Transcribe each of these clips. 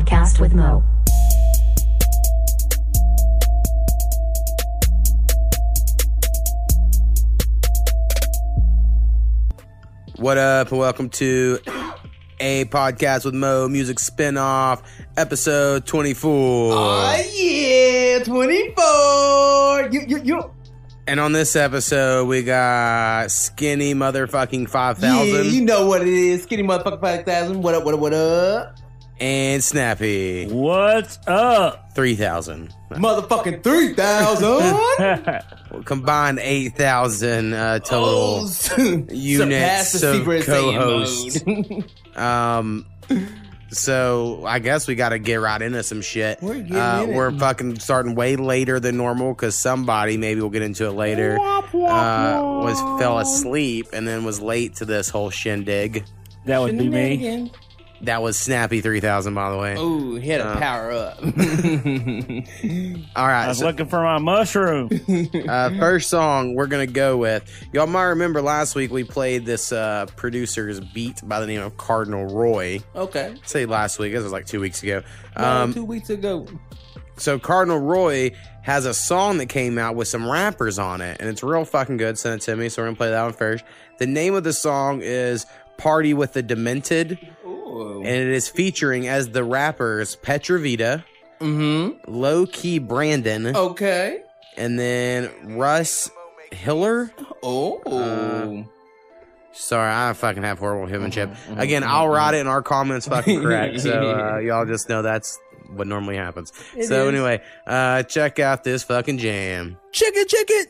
podcast with Mo. What up, and welcome to a podcast with Mo music spinoff, episode 24. Oh yeah, 24. You, you, you. And on this episode, we got Skinny Motherfucking 5000 Yeah, you know what it is. Skinny Motherfucking 5000. What up, what up, what up? And Snappy What's up? 3000. Motherfucking 3000. Combined 8,000 uh, total units Surpass the of secret co-hosts. Um, so I guess we got to get right into some shit. We're getting uh, it. we're fucking starting way later than normal because somebody maybe we'll get into it later uh, was fell asleep and then was late to this whole shindig. That would be me. Shenanigan. That was Snappy three thousand, by the way. Ooh, he had to Uh, power up. All right, I was so, looking for my mushroom. uh, first song we're gonna go with. Y'all might remember last week we played this uh, producer's beat by the name of Cardinal Roy. okay. say last week. This was like two weeks ago. Um, Um, two weeks ago. So Cardinal Roy has a song that came out with some rappers on it, and it's real fucking good. Send it to me, so we're gonna play that one first. The name of the song is "Party with the Demented," Ooh. and it is featuring as the rappers Petravita, Mm-hmm. Low Key Brandon, Okay. and then Russ Hiller. Oh. Uh, Sorry, I fucking have horrible humanship. Mhm, Again, mhm, I'll write it in our comments fucking correct, so uh, y'all just know that's what normally happens. It so is. anyway, uh, check out this fucking jam. check it, check it.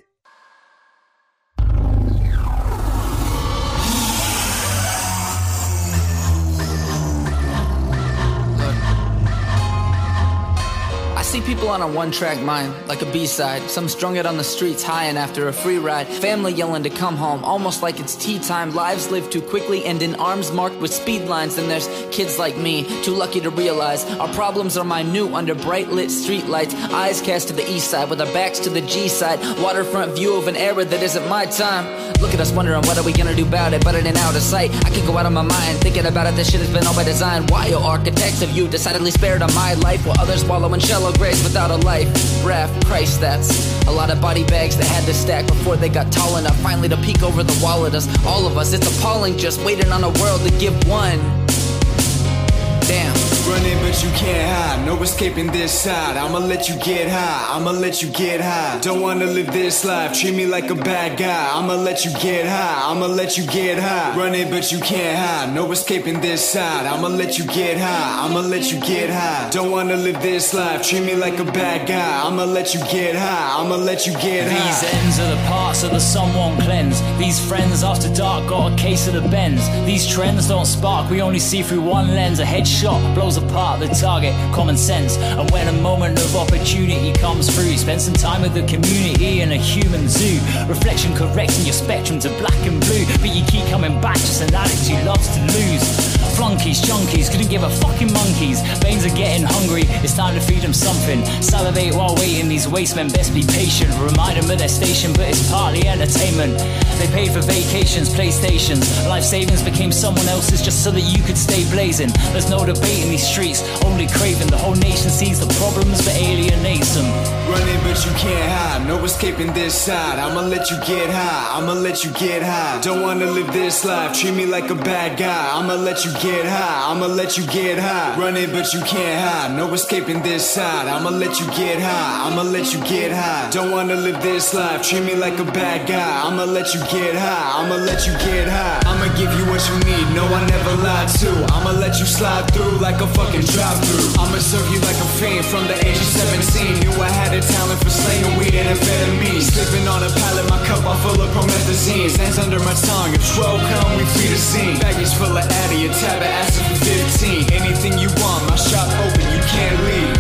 See people on a one track mind, like a B side. Some strung it on the streets high and after a free ride. Family yelling to come home, almost like it's tea time. Lives live too quickly and in arms marked with speed lines. Then there's kids like me, too lucky to realize our problems are minute under bright lit street lights. Eyes cast to the east side with our backs to the G side. Waterfront view of an era that isn't my time. Look at us wondering what are we gonna do about it, but it ain't out of sight. I can go out of my mind thinking about it. This shit has been all by design. Why are architects of you decidedly spared on my life while others wallow in shallow graves without a life? Raf, Christ, that's a lot of body bags that had to stack before they got tall enough. Finally to peek over the wall at us, all of us. It's appalling just waiting on a world to give one. Damn. Running, but you can't hide. No escaping this side. I'ma let you get high. I'ma let you get high. Don't wanna live this life. Treat me like a bad guy. I'ma let you get high. I'ma let you get high. Running, but you can't hide. No escaping this side. I'ma let you get high. I'ma let you get high. Don't wanna live this life. Treat me like a bad guy. I'ma let you get high. I'ma let you get high. These ends are the parts of the someone cleanse. These friends after dark got a case of the bends. These trends don't spark, we only see through one lens. A headshot blows apart the target, common sense. And when a moment of opportunity comes through, spend some time with the community in a human zoo. Reflection correcting your spectrum to black and blue. But you keep coming back, just an addict who loves to lose. Flunkies, junkies, couldn't give a fucking monkeys. Veins are getting hungry, it's time to feed them something. Salivate while waiting, these waste men best be patient. Remind them of their station, but it's partly entertainment. They paid for vacations, playstations. Life savings became someone else's just so that you could stay blazing. There's no debate in these streets, only craving. The whole nation sees the problems but alienates them. Running, but you can't hide. No escaping this side. I'ma let you get high. I'ma let you get high. Don't wanna live this life. Treat me like a bad guy. I'ma let you get high. I'ma let you get high. Running, but you can't hide. No escaping this side. I'ma let you get high. I'ma let you get high. Don't wanna live this life. Treat me like a bad guy. I'ma let you get high. I'ma let you get high. I'ma give you what you need. No, I never lied to. I'ma let you slide through like a fucking drive through. I'ma serve you like a fiend from the age of 17. Knew I had talent for slaying weed and amphetamine. Slipping on a pallet, my cup all full of promethazine. Sands under my tongue. If 12 come, we feed a scene. Baggage full of Addy, a tab of acid for 15. Anything you want, my shop open, you can't leave.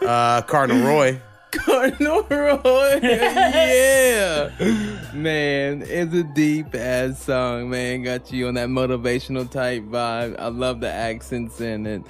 Uh, Cardinal Roy. Cardinal Roy. yeah. Man, it's a deep ass song, man. Got you on that motivational type vibe. I love the accents in it.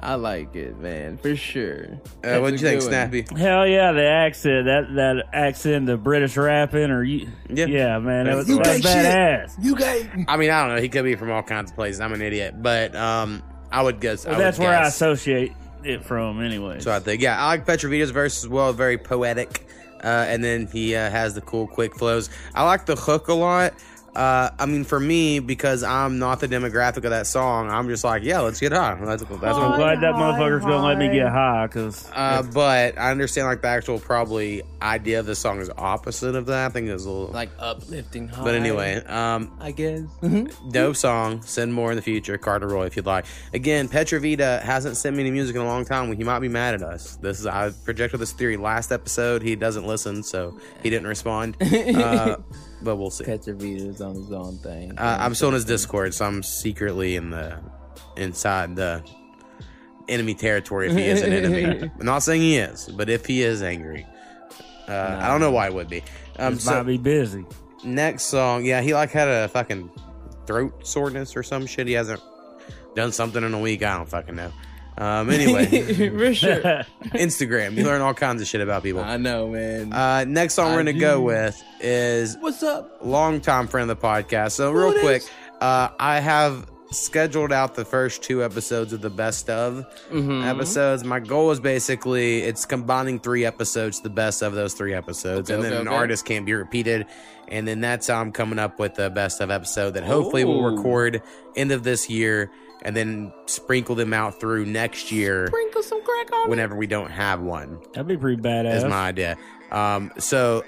I like it, man, for sure. Uh, what do you think, one. Snappy? Hell yeah, the accent, that that accent, the British rapping, or you, Yeah. yeah, man, that was, You that was gay shit. badass. You guys. I mean, I don't know. He could be from all kinds of places. I'm an idiot, but um, I would guess. I Well, would that's where I associate it from, anyway. So I think, yeah, I like Petravita's verse as well. Very poetic, uh, and then he uh, has the cool, quick flows. I like the hook a lot. Uh, I mean, for me, because I'm not the demographic of that song, I'm just like, yeah, let's get high. That's, that's I'm what. glad that motherfucker's gonna let me get high, cause Uh, but I understand like the actual probably idea of the song is opposite of that. I think it's a little. Like uplifting. but anyway, um, I guess. dope song. Send more in the future, Carter Roy, if you'd like. Again, Petravita hasn't sent me any music in a long time. He might be mad at us. This is I projected this theory last episode. He doesn't listen, so he didn't respond. Uh, but we'll see. Uh, Petravita's on his own thing. I'm still in his Discord, so I'm secretly in the inside the enemy territory if he is an enemy. I'm not saying he is, but if he is angry, uh, I don't know why it would be. Um, just so- might be busy. next song, yeah, he like had a fucking throat soreness or some shit. He hasn't done something in a week. I don't fucking know. Um, anyway, for sure. Instagram, you learn all kinds of shit about people. I know, man. Uh, next song we're gonna do. go with is What's up? longtime friend of the podcast. So real Who quick, uh, I have scheduled out the first two episodes of the best of Mm-hmm. episodes. My goal is basically it's combining three episodes, the best of those three episodes, Okay, and then okay, an okay. artist can't be repeated. And then that's how I'm coming up with the best of episode that hopefully we'll record end of this year and then sprinkle them out through next year Sprinkle some crack on whenever we don't have one That'd be pretty is badass. my idea. Um, so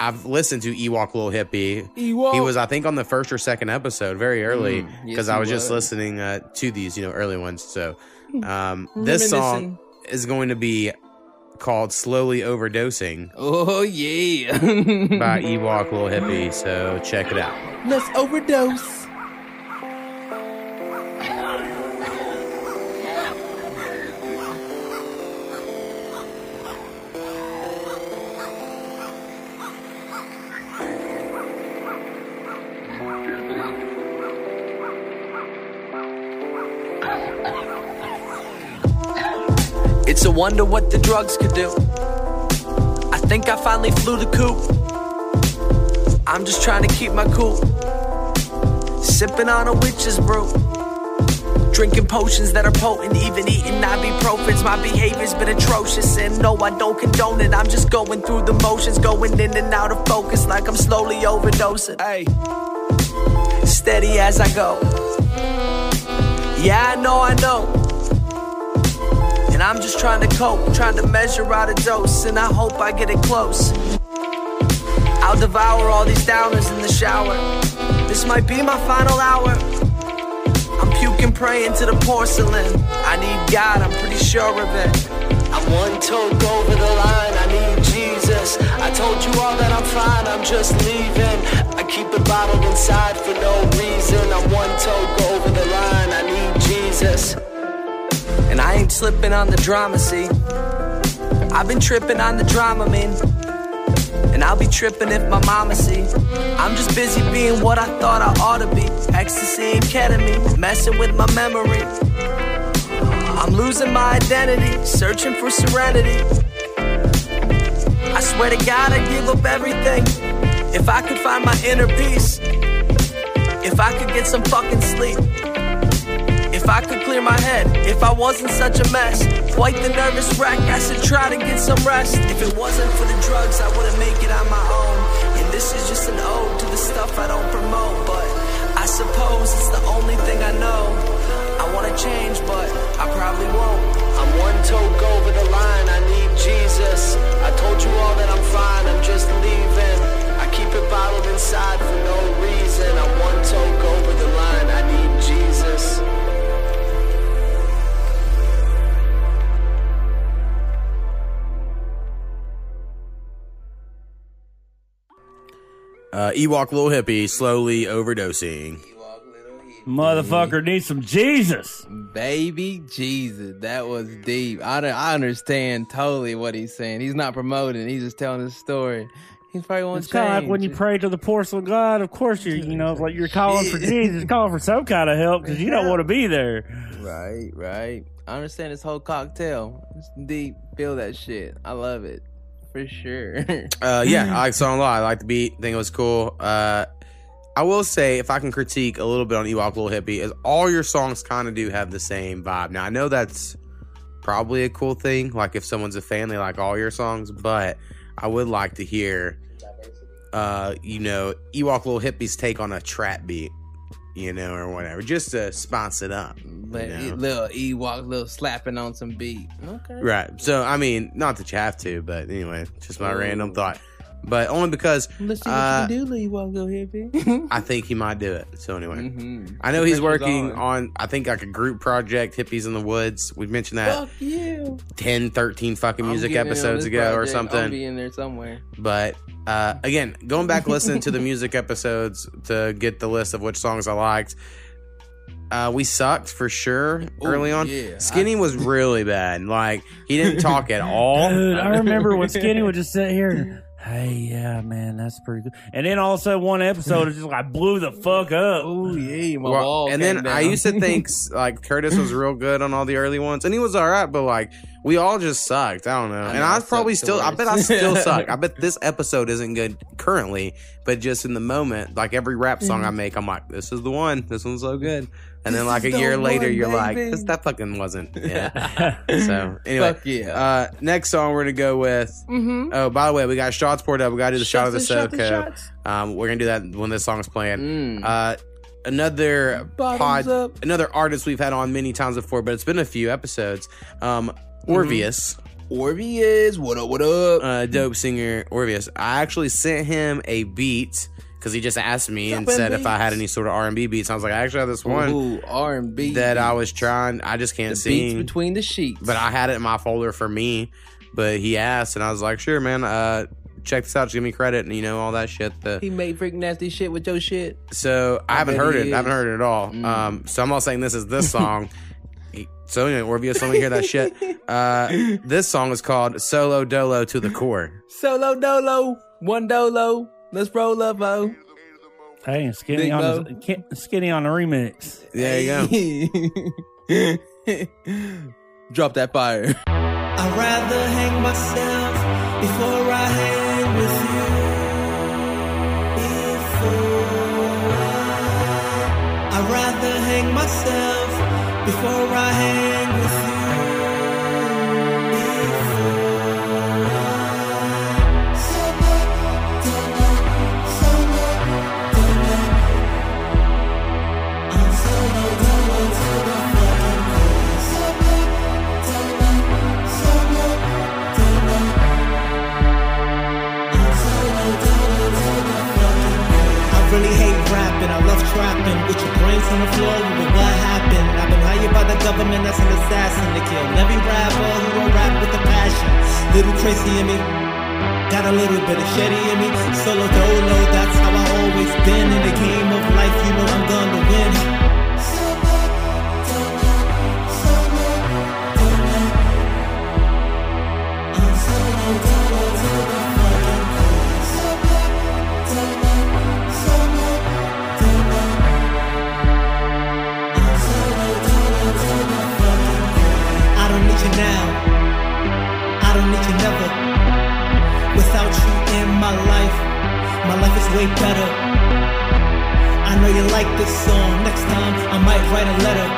I've listened to Ewok Little Hippie. Ewok. He was, I think, on the first or second episode, very early, Mm, because yes, I he was just listening uh, to these, you know, early ones. So um, this song is going to be called "Slowly Overdosing" Oh yeah. by Ewok Little Hippie. So check it out. Let's overdose. A wonder what the drugs could do. I think I finally flew the coop. I'm just trying to keep my cool. Sipping on a witch's brew. Drinking potions that are potent, even eating ibuprofens. My behavior's been atrocious, and no, I don't condone it. I'm just going through the motions, going in and out of focus like I'm slowly overdosing. Hey, steady as I go. Yeah, I know, I know. I'm just trying to cope, trying to measure out a dose, and I hope I get it close. I'll devour all these downers in the shower. This might be my final hour. I'm puking, praying to the porcelain. I need God, I'm pretty sure of it. I'm one toke over the line, I need Jesus. I told you all that I'm fine, I'm just leaving. I keep it bottled inside for no reason. I'm one toke over the line, I need Jesus. And I ain't slipping on the drama, see. I've been tripping on the drama, man. And I'll be tripping if my mama see. I'm just busy being what I thought I ought to be. Ecstasy and ketamine, messing with my memory. I'm losing my identity, searching for serenity. I swear to God, I'd give up everything. If I could find my inner peace. If I could get some fucking sleep. If I could clear my head, if I wasn't such a mess, quite the nervous wreck, I should try to get some rest. If it wasn't for the drugs, I wouldn't make it on my own. And this is just an ode to the stuff I don't promote, but I suppose it's the only thing I know. I wanna change, but I probably won't. I'm one toke over the line, I need Jesus. I told you all that I'm fine, I'm just leaving. I keep it bottled inside for no reason. I'm one toke over the line. Uh, Ewok Little Hippie slowly overdosing. Motherfucker needs some Jesus. Baby Jesus, that was deep. I, I understand totally what he's saying. He's not promoting. He's just telling his story. He's probably want It's to kind of like when you pray to the porcelain god. Of course, you you know like you're calling for Jesus, calling for some kind of help because you don't want to be there. Right, right. I understand this whole cocktail. It's deep. Feel that shit. I love it for sure. Uh, yeah, I like the song a lot. I like the beat. Think it was cool. Uh, I will say, if I can critique a little bit on Ewok Little Hippie, is all your songs kind of do have the same vibe. Now I know that's probably a cool thing. Like if someone's a fan, they like all your songs. But I would like to hear, uh, you know, Ewok Little Hippie's take on a trap beat, you know, or whatever, just to spice it up. Let, you know? Little Ewok, little slapping on some beat. Okay. Right. So I mean, not that you have to, but anyway, just my random thought. But only because Let's see what uh, you can do, little Ewok, little hippie. I think he might do it. So anyway, Mhm. I know he's working on. on. I think like a group project, Hippies in the Woods. We mentioned that Fuck you. 10, 13 fucking I'm music getting in on episodes this ago or project. I'll something. be in there somewhere. But uh, again, going back listening to the music episodes to get the list of which songs I liked. Uh, we sucked for sure early on. yeah. Skinny was really bad. Like he didn't talk at all. Dude, I remember when Skinny would just sit here. And, Hey, yeah, man, that's pretty good. And then all of a sudden, one episode is just like blew the fuck up. Oh yeah, my Well, ball. and came then I used to think like Curtis was real good on all the early ones, and he was all right, but like we all just sucked. I don't know, and know, I I probably still. I bet I still suck. I bet this episode isn't good currently, but just in the moment, like every rap song mm-hmm. I make, I'm like, this is the one. This one's so good. And then like a the year later, one, you're like, this that fucking wasn't. Yeah. so anyway, Fuck yeah. uh, next song we're gonna go with. Mhm. Oh, by the way, we got shots poured up. We gotta do the shot of the Shots shot SoCo. the shots. Um, we're gonna do that when this song's playing. Mm. Uh, another Bottoms pod, up. another artist we've had on many times before, but it's been a few episodes. Um, Mm-hmm. Orvias, what up? What up? uh, dope singer Orvias. I actually sent him a beat because he just asked me and said if I had any sort of R and B beats. I was like, I actually have this one R and B that I was trying. I just can't the beats between the sheets. but I had it in my folder for me. But he asked, and I was like, sure, man. Uh, check this out. Just give me credit, and you know all that shit. The, he made freaking nasty shit with your shit. So I, haven't heard he it. I haven't heard it at all. Mm. Um, so I'm not saying this is this song. so anyway, Orvias, let me hear that shit. Uh, this song is called "Solo Dolo to the Core." Solo dolo, one dolo. Let's roll up, oh. Hey, Skinny Big on the, Skinny on the remix. There you go. Drop that fire. I'd rather hang myself before I hang with you. Before I, I'd rather hang myself before I hang with you. Trapping. With your brains on the floor, but what happened? I've been hired by the government as an assassin to kill every rapper who don't rap with a passion. Little Tracy in me. Got a little bit of Shetty in me. Solo dolo, that's how I always been. In the game of life, you know I'm gonna my life, my life is way better. I know you like this song. Next time I might write a letter.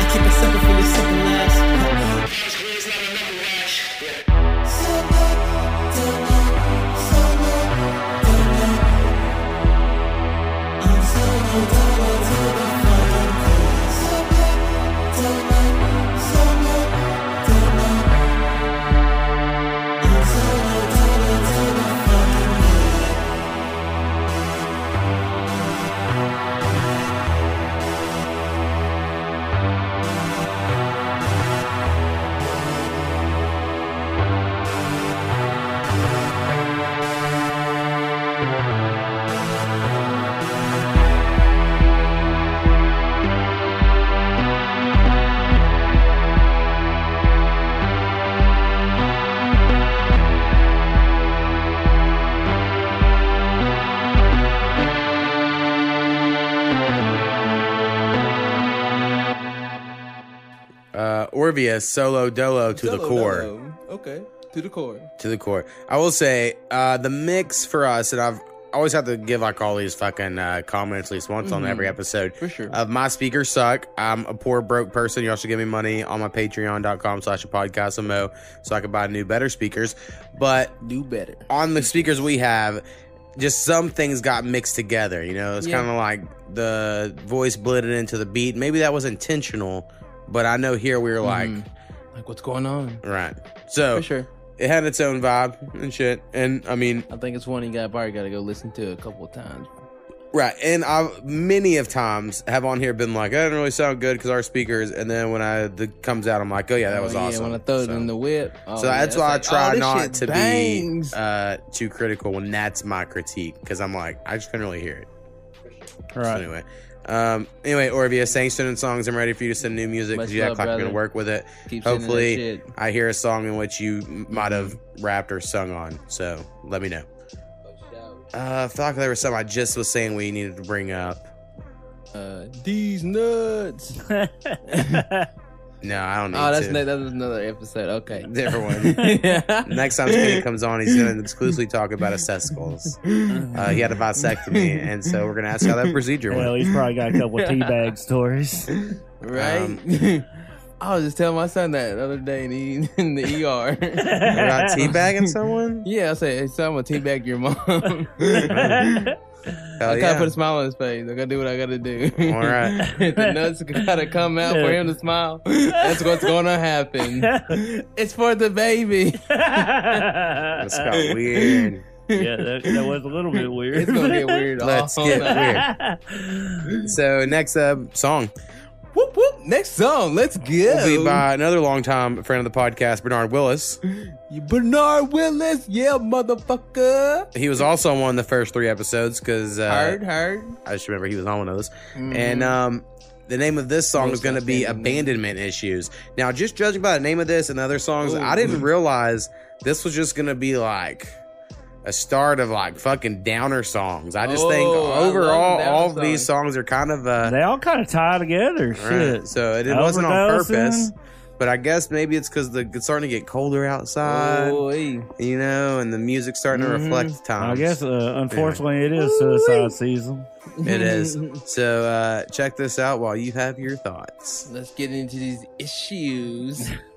I keep it simple for your simple ass. Orvia solo dolo to the core. dolo. Okay, to the core. To the core. I will say uh, the mix for us, and I've always have to give like all these fucking uh, comments at least once on every episode. Mm-hmm. For sure. Of my speakers suck. I'm a poor broke person. You also give me money on my patreon.com slash a podcast mo so I can buy new better speakers. But Do better. on the speakers we have, just some things got mixed together. You know, it's Yeah. kind of like the voice blended into the beat. Maybe that was intentional, but I know here we were like, Like, what's going on? right. So For sure. it had its own vibe and shit. And I mean, I think it's one you got probably got to go listen to a couple of times. right. And I many of times have on here been like, that didn't really sound good because our speakers. And then when I the comes out, I'm like, oh yeah, that was Oh, yeah, awesome. When I throw it So- in the whip. Oh, So yeah, that's why I like, try oh, not to bangs. be uh, too critical when that's my critique because I'm like I just couldn't really hear it. So Right. anyway, um, anyway, Orvia, thanks for sending songs. I'm ready for you to send new music because you act love, like you're gonna work with it. Keep Hopefully. I hear a song in which you might have rapped or sung on. So let me know. Uh, I feel like there was something I just was saying we needed to bring up. Uh, these nuts. No, I don't need Oh, that's to. ne- that was another episode. Okay. Different one. yeah. Next time Skinny comes on, he's going to exclusively talk about his testicles. Uh, he had a vasectomy, and so we're going to ask how that procedure went. Well, he's probably got a couple tea teabag stories. right. Um, I was just telling my son that the other day in the, in the ER. About teabagging someone? yeah, I said, hey, son, I'm gonna teabag your mom. Hell I gotta yeah. put a smile on his face. I gotta do what I gotta do. All right. the nuts gotta come out for him to smile. That's what's gonna happen. It's for the baby. That's got weird. yeah, that, that was a little bit weird. It's gonna get weird. Let's all get night. weird. So next up, song Whoop whoop. Next song. Let's go. will be by another longtime friend of the podcast, Bernard Willis. Bernard Willis. Yeah, motherfucker. He was also on one of the first three episodes because uh, Heard, heard. I just remember he was on one of those. And um, the name of this song Most is going to be. Abandonment Issues. Now, just judging by the name of this and other songs, I didn't realize this was just going to be like a start of like fucking downer songs. I just think Oh, I love overall, all of these songs. songs are kind of uh, they all kind of tie together. right. Shit. So it, it wasn't on purpose. But I guess maybe it's because the it's starting to get colder outside, Oh, hey. you know, and the music's starting to reflect the time. I guess, uh, unfortunately, it is suicide season. it is. So uh, check this out while you have your thoughts. Let's get into these issues.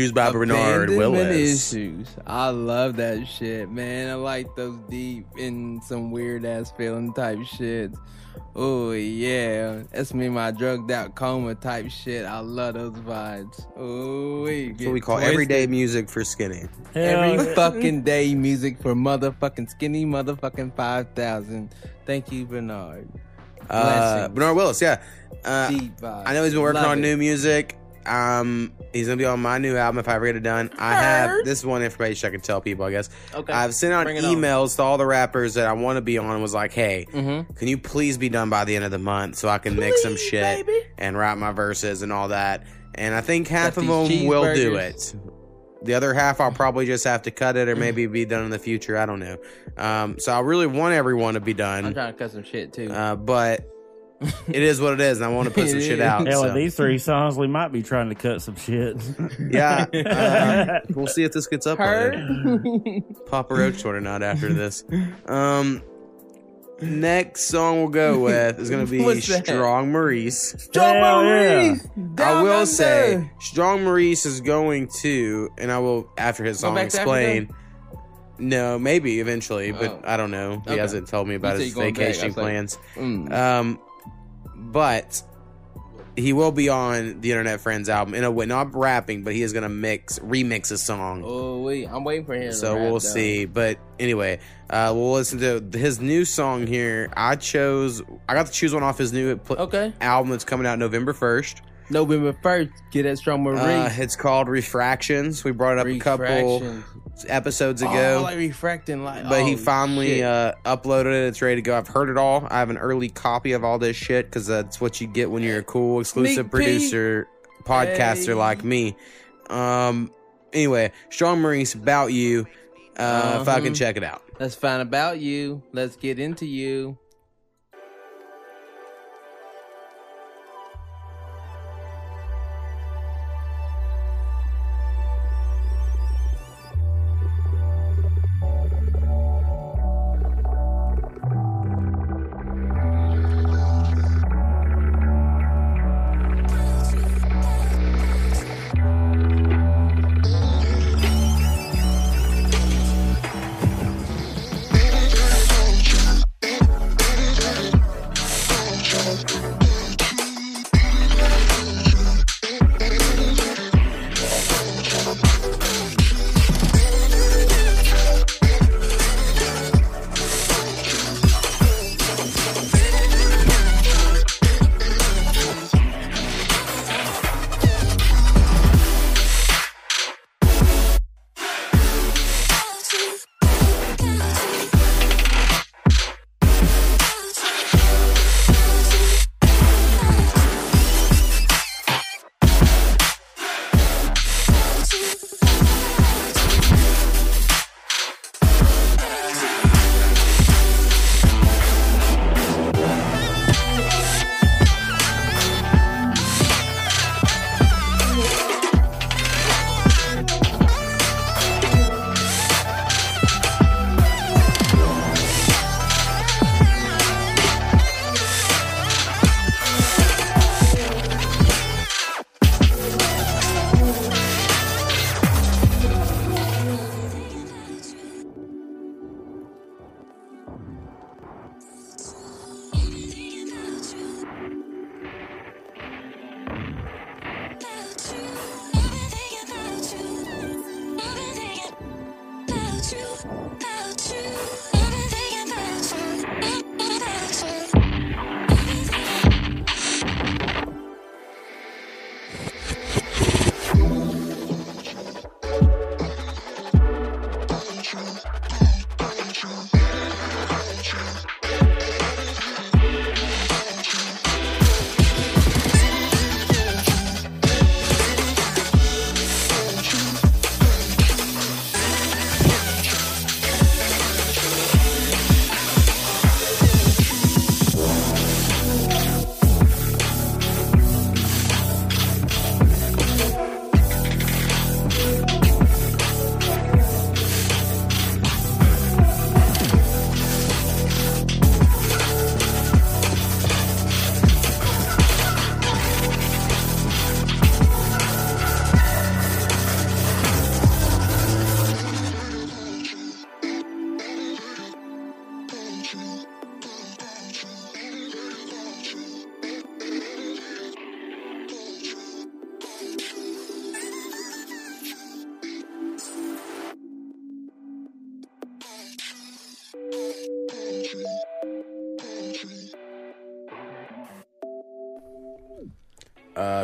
Abandonment Issues by Bernard Abandonment Willis. Issues. I love that shit, man. I like those deep and some weird ass feeling type shits. Oh yeah, that's me, my drugged out coma type shit. I love those vibes. Oh, That's what we call everyday music for skinny. Hell Every yeah. fucking day music for motherfucking skinny motherfucking five thousand. Thank you, Bernard. Uh, Blessings. Bernard Willis, yeah. Uh, Deep vibes. I know he's been working Love on it. new music. Um, he's gonna be on my new album if I ever get it done. I have this is one information I can tell people. I guess. Okay. I've sent out Bring it on. emails to all the rappers that I want to be on. and Was like, hey, Mhm. can you please be done by the end of the month so I can mix some shit and write my verses and all that. And I think half Got of these them will do it. The other half I'll probably just have to cut it or maybe be done in the future. I don't know. Um, so I really want everyone to be done. I'm done. trying to cut some shit too. Uh, but it is what it is, and I want to put some shit out. Hell, so. with these three songs, we might be trying to cut some shit. Yeah, uh, we'll see if this gets up. Heard? Papa Roach sort of not after this. Um, next song we'll go with is gonna be Strong Maurice. Strong Hell yeah. Maurice, I will under. say Strong Maurice is going to, and I will after his song explain. No, maybe eventually, but Oh. I don't know. He Okay. hasn't told me about said his you're going back. I vacation was like, plans. Mm. Um, but he will be on the Internet Friends album in a way, not rapping, but he is gonna mix remix a song. Oh wait, I'm waiting for him. So we'll though. see. But anyway, uh, we'll listen to his new song here. I chose, I got to choose one off his new pl- Okay, album that's coming out November 1st. November first. Get that strong Maurice. Uh, it's called Refractions. We brought it up a couple Episodes Oh, ago. like refracting light. but he Oh, finally uh, uploaded it. It's ready to go. I've heard it all. I have an early copy of all this shit because that's what you get when you're a cool exclusive Sneak peek. producer, podcaster Hey. like me. Um. Anyway, Strong Maurice about you. Uh, Fucking Uh-huh. check it out. Let's find about you. Let's get into you.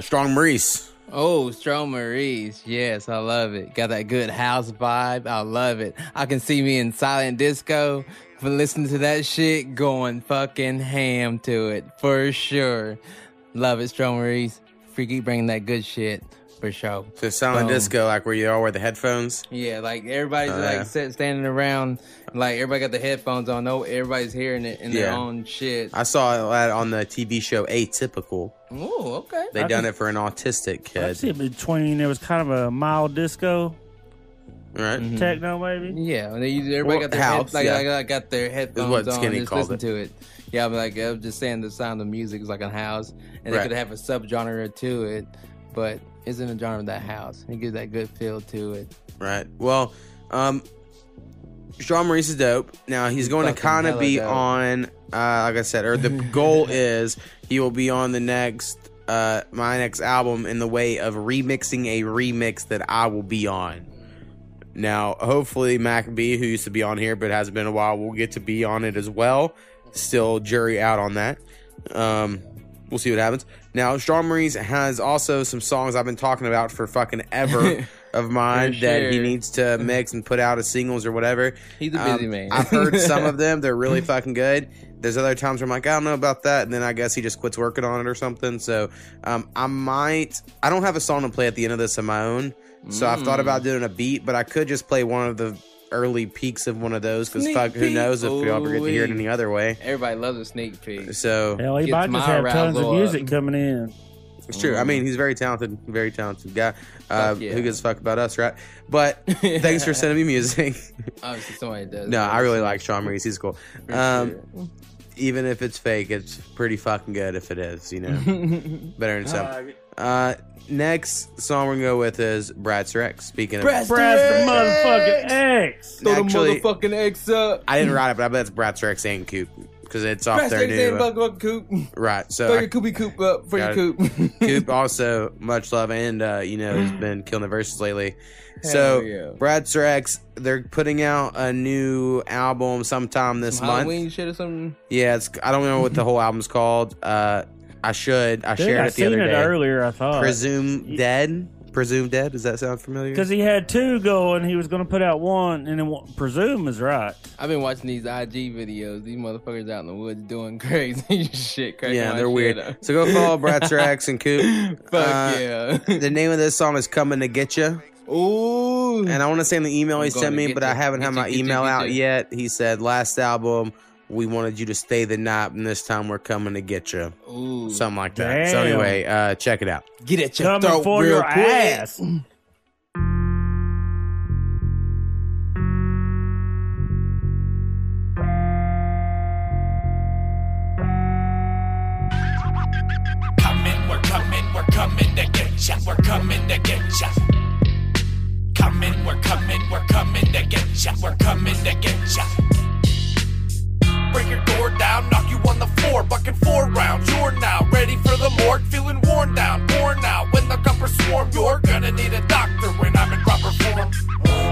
Strong Maurice. Oh, Strong Maurice. Yes, I love it. Got that good house vibe. I love it. I can see me in silent disco for listening to that shit going fucking ham to it for sure. Love it, Strong Maurice. Freaky bringing that good shit for sure. So silent disco, like where you all wear the headphones. Yeah, like everybody's Oh, like yeah. standing around, like everybody got the headphones on. No, everybody's hearing it in their Yeah. own shit. I saw that on the TV show Atypical. Oh, okay. They I done can- it for an autistic kid. I kid. see it between there was kind of a mild disco, Right? Mm-hmm. techno maybe. Yeah, and they everybody Well, got their house, head, like, yeah. like, like, got their headphones what on, Skinny just called listen it. to it. Yeah, but like I'm just saying, the sound of music is like a house, and Right. they could have a subgenre to it, but isn't a genre of that house. It gives that good feel to it. Right. Well, um, Strong Maurice is dope. Now he's going to kind of be dope. on, uh, like I said, or the goal is he will be on the next, uh, my next album in the way of remixing a remix that I will be on. Now, hopefully, Mac B, who used to be on here but hasn't been a while, will get to be on it as well. Still, jury out on that. Um, we'll see what happens. Now, Strong Maurice has also some songs I've been talking about for fucking ever of mine For that he needs to mix and put out as singles or whatever. He's a busy Um, man. I've heard some of them; they're really fucking good. There's other times where I'm like, I don't know about that, and then I guess he just quits working on it or something. So, um, I might. I don't have a song to play at the end of this of my own, so I've thought Mm. about doing a beat, but I could just play one of the early peaks of one of those because Sneak fuck, who knows if we ever get to hear it any other way. Everybody loves a sneak peek. So Hell, he Gets might just have tons of music up. coming in. It's true. I mean, he's very talented, very talented guy. Uh, yeah. Who gives a fuck about us, right? But thanks for sending me music. Obviously, somebody does. no, I really like Sean Maurice. He's cool. Um, sure. even if it's fake, it's pretty fucking good if it is, you know. Better than some. Uh, next song we're gonna go with is Brad Rex. Speaking of, Brad Brad's the motherfucking X. Throw actually- the motherfucking X up. I didn't write it, but I bet it's Brad Rex and Coop because it's off Press their new. and uh, buck coop. right. So Throw I- your coopy coop up for your coop. Coop also much love and uh, you know has been killing the verses lately. Hell so yeah. Brad Rex, they're putting out a new album sometime this Some month. Halloween shit or something. Yeah, it's I don't know what the whole album's called. Uh, I should. I Dude, shared I it the seen other it day. earlier. I thought Presume dead. Presume dead. Does that sound familiar? because he had two going. He was going to put out one, and then one, presume is right. I've been watching these IG videos. These motherfuckers out in the woods doing crazy shit. cracking yeah, they're weird. up. So go follow Brad Rex and Coop. Fuck Uh, yeah. The name of this song is "Coming to Get You," Ooh. and I want to say in the email I'm he sent me, but you, I haven't get had you, my get you, email get out you. yet. He said last album we wanted you to stay the night, and this time we're coming to get you. Ooh. Something like that. So anyway, uh, check it out. Get at your Coming throat for real your quick. ass. Coming, we're coming, we're coming to get ya. We're coming to get ya. Break your door down, knock you on the floor, bucking four rounds. You're now ready for the morgue, feeling worn down, worn out. When the coppers swarm, you're gonna need a doctor when I'm in proper form.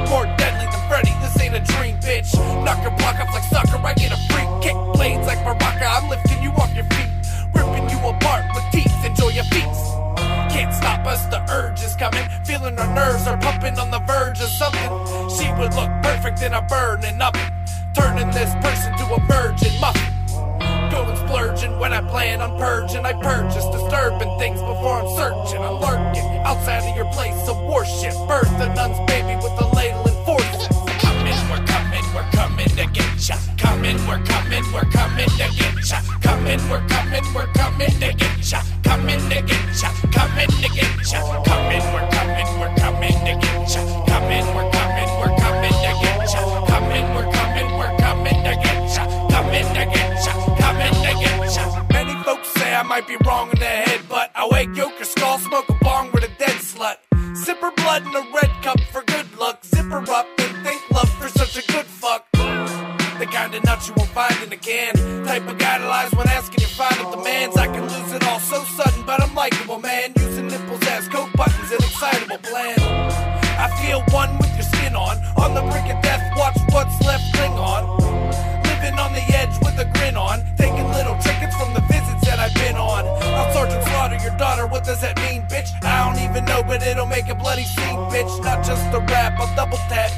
More deadly than Freddy, this ain't a dream, bitch. Knock your block off like sucker, I get a free kick. Blades like Baraka, I'm lifting you off your feet. Ripping you apart with teeth, enjoy your feats. Can't stop us, the urge is coming. Feeling our nerves are pumping on the verge of something. She would look perfect in a burning up. Turning this person to a virgin muffin. Going splurging when I plan on purging. I purchase disturbing things before I'm searching. I'm lurking outside of your place of worship. Birth the nun's baby with a ladle and forceps. We're coming, to get ya. Coming, we're coming, we're coming to get ya. Coming, we're coming, we're coming to get ya. Coming to get ya. Coming to get ya. Coming, we're coming, we're coming to get ya. Coming, we're coming, we're coming to get ya. Coming, we're coming, we're coming to get ya. Coming to get ya. Coming to get ya. Many folks say I might be wrong in the head, but I wake yolk or skull, smoke a bong with a dead slut. Sip her blood in a red cup for good luck. Zip her up and The kind of nuts you won't find in a can. Type of guy that lies when asking your final demands. I can lose it all so sudden, but I'm likable, man. Using nipples as coke buttons, an excitable plan. I feel one with your skin on. On the brink of death, watch what's left cling on. Living on the edge with a grin on. Taking little trinkets from the visits that I've been on. I'll Sergeant Slaughter your daughter, what does that mean, bitch? I don't even know, but it'll make a bloody scene, bitch. Not just a rap, I'll double tap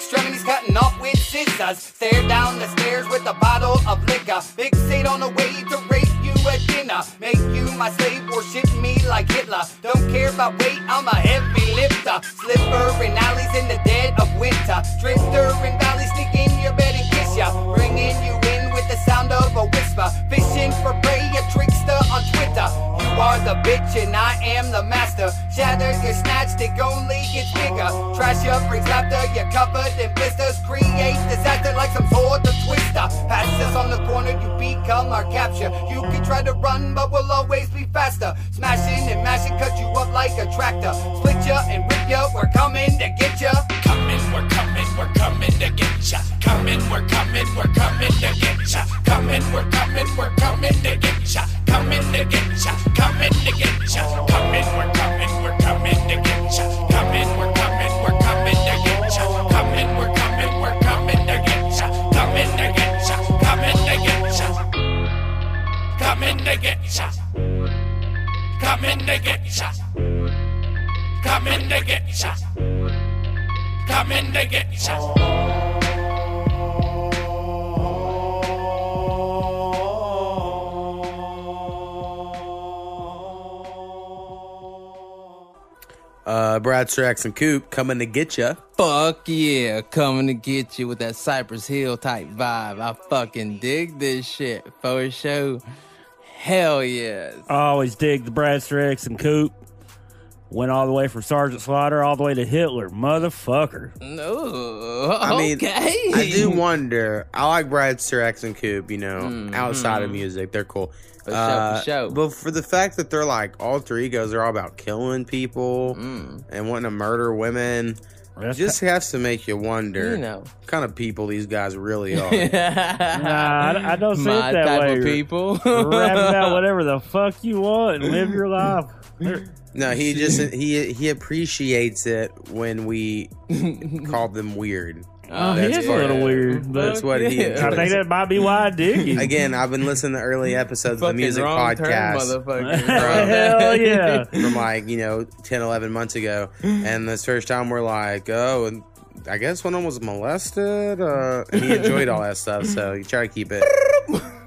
Family you're covered in blisters. Create disaster like some sort of twister. Pass us on the corner, you become our capture. You can try to run, but we'll always be faster. Smashing and mashing, cut you up like a tractor. Split ya and rip Strax and Coop coming to get you. Fuck yeah, coming to get you with that Cypress Hill type vibe. I fucking dig this shit for sure. Hell yes. I always dig the Bradster X and Coop. Went all the way from Sergeant Slaughter all the way to Hitler. Motherfucker. No, I mean, okay. I do wonder. I like Bradster X and Coop. You know, mm-hmm. outside of music, they're cool. For sure, for sure. But for the fact that they're like alter egos, they're all about killing people Mm. and wanting to murder women. That's just has to make you wonder You know. what kind of people these guys really are. Nah, I, I don't see My it that type way. of people. Rap about whatever the fuck you want and live your life. no, he just he he appreciates it when we call them weird. Oh, he That's is a little weird, but That's what he. I think that might be why I dig you. Again, I've been listening to early episodes of the music wrong turn, podcast. motherfucker. Hell yeah. from like you know 10 11 months ago and this first time we're like oh and i guess one of them was molested uh and he enjoyed all that stuff so you try to keep it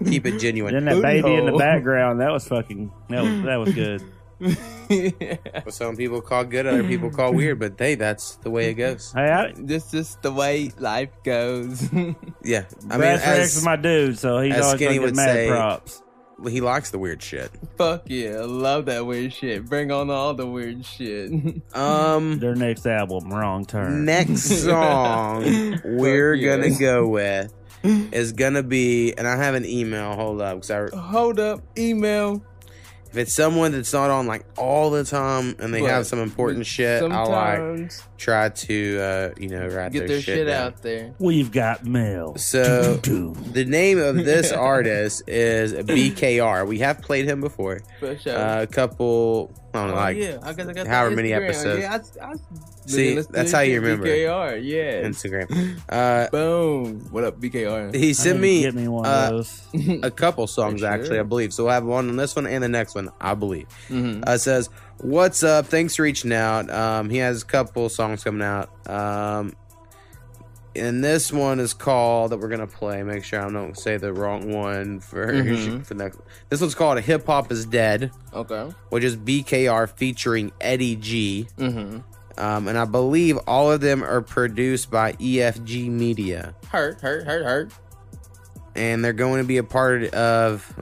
keep it genuine Then that baby in the background, that was fucking, that was, that was good. What some people call good other people call weird but hey that's the way it goes Hey, I, This is the way life goes. yeah i mean Brad as, is my dude, so he's always Skinny going to would get mad say- props. he likes the weird shit Fuck yeah, I love that weird shit. Bring on all the weird shit. um Their next album, Wrong Turn. next song we're yeah. gonna go with is gonna be and i have an email hold up because I, Hold up, email. If it's someone that's not on like all the time and they But have some important shit i like try to uh you know write get their, their shit down. out there. We've got mail. so the name of this artist is bkr we have played him before For sure. uh, a couple i don't know Oh, like yeah, I guess I got however many episodes. Yeah, I, I See, listen that's how you shit, remember. BKR, yeah. instagram uh Boom. What up, BKR? he sent me me one uh, of those. a couple songs Sure. actually i believe so we'll have one on this one and the next one i believe Mhm. uh says what's up thanks for reaching out um he has a couple songs coming out um and this one is called that we're gonna play make sure i don't say the wrong one for Mhm. for next this one's called hip hop is dead Okay. which is bkr featuring eddie g Mm-hmm. um and i believe all of them are produced by efg media Hurt, hurt, hurt, hurt. and they're going to be a part of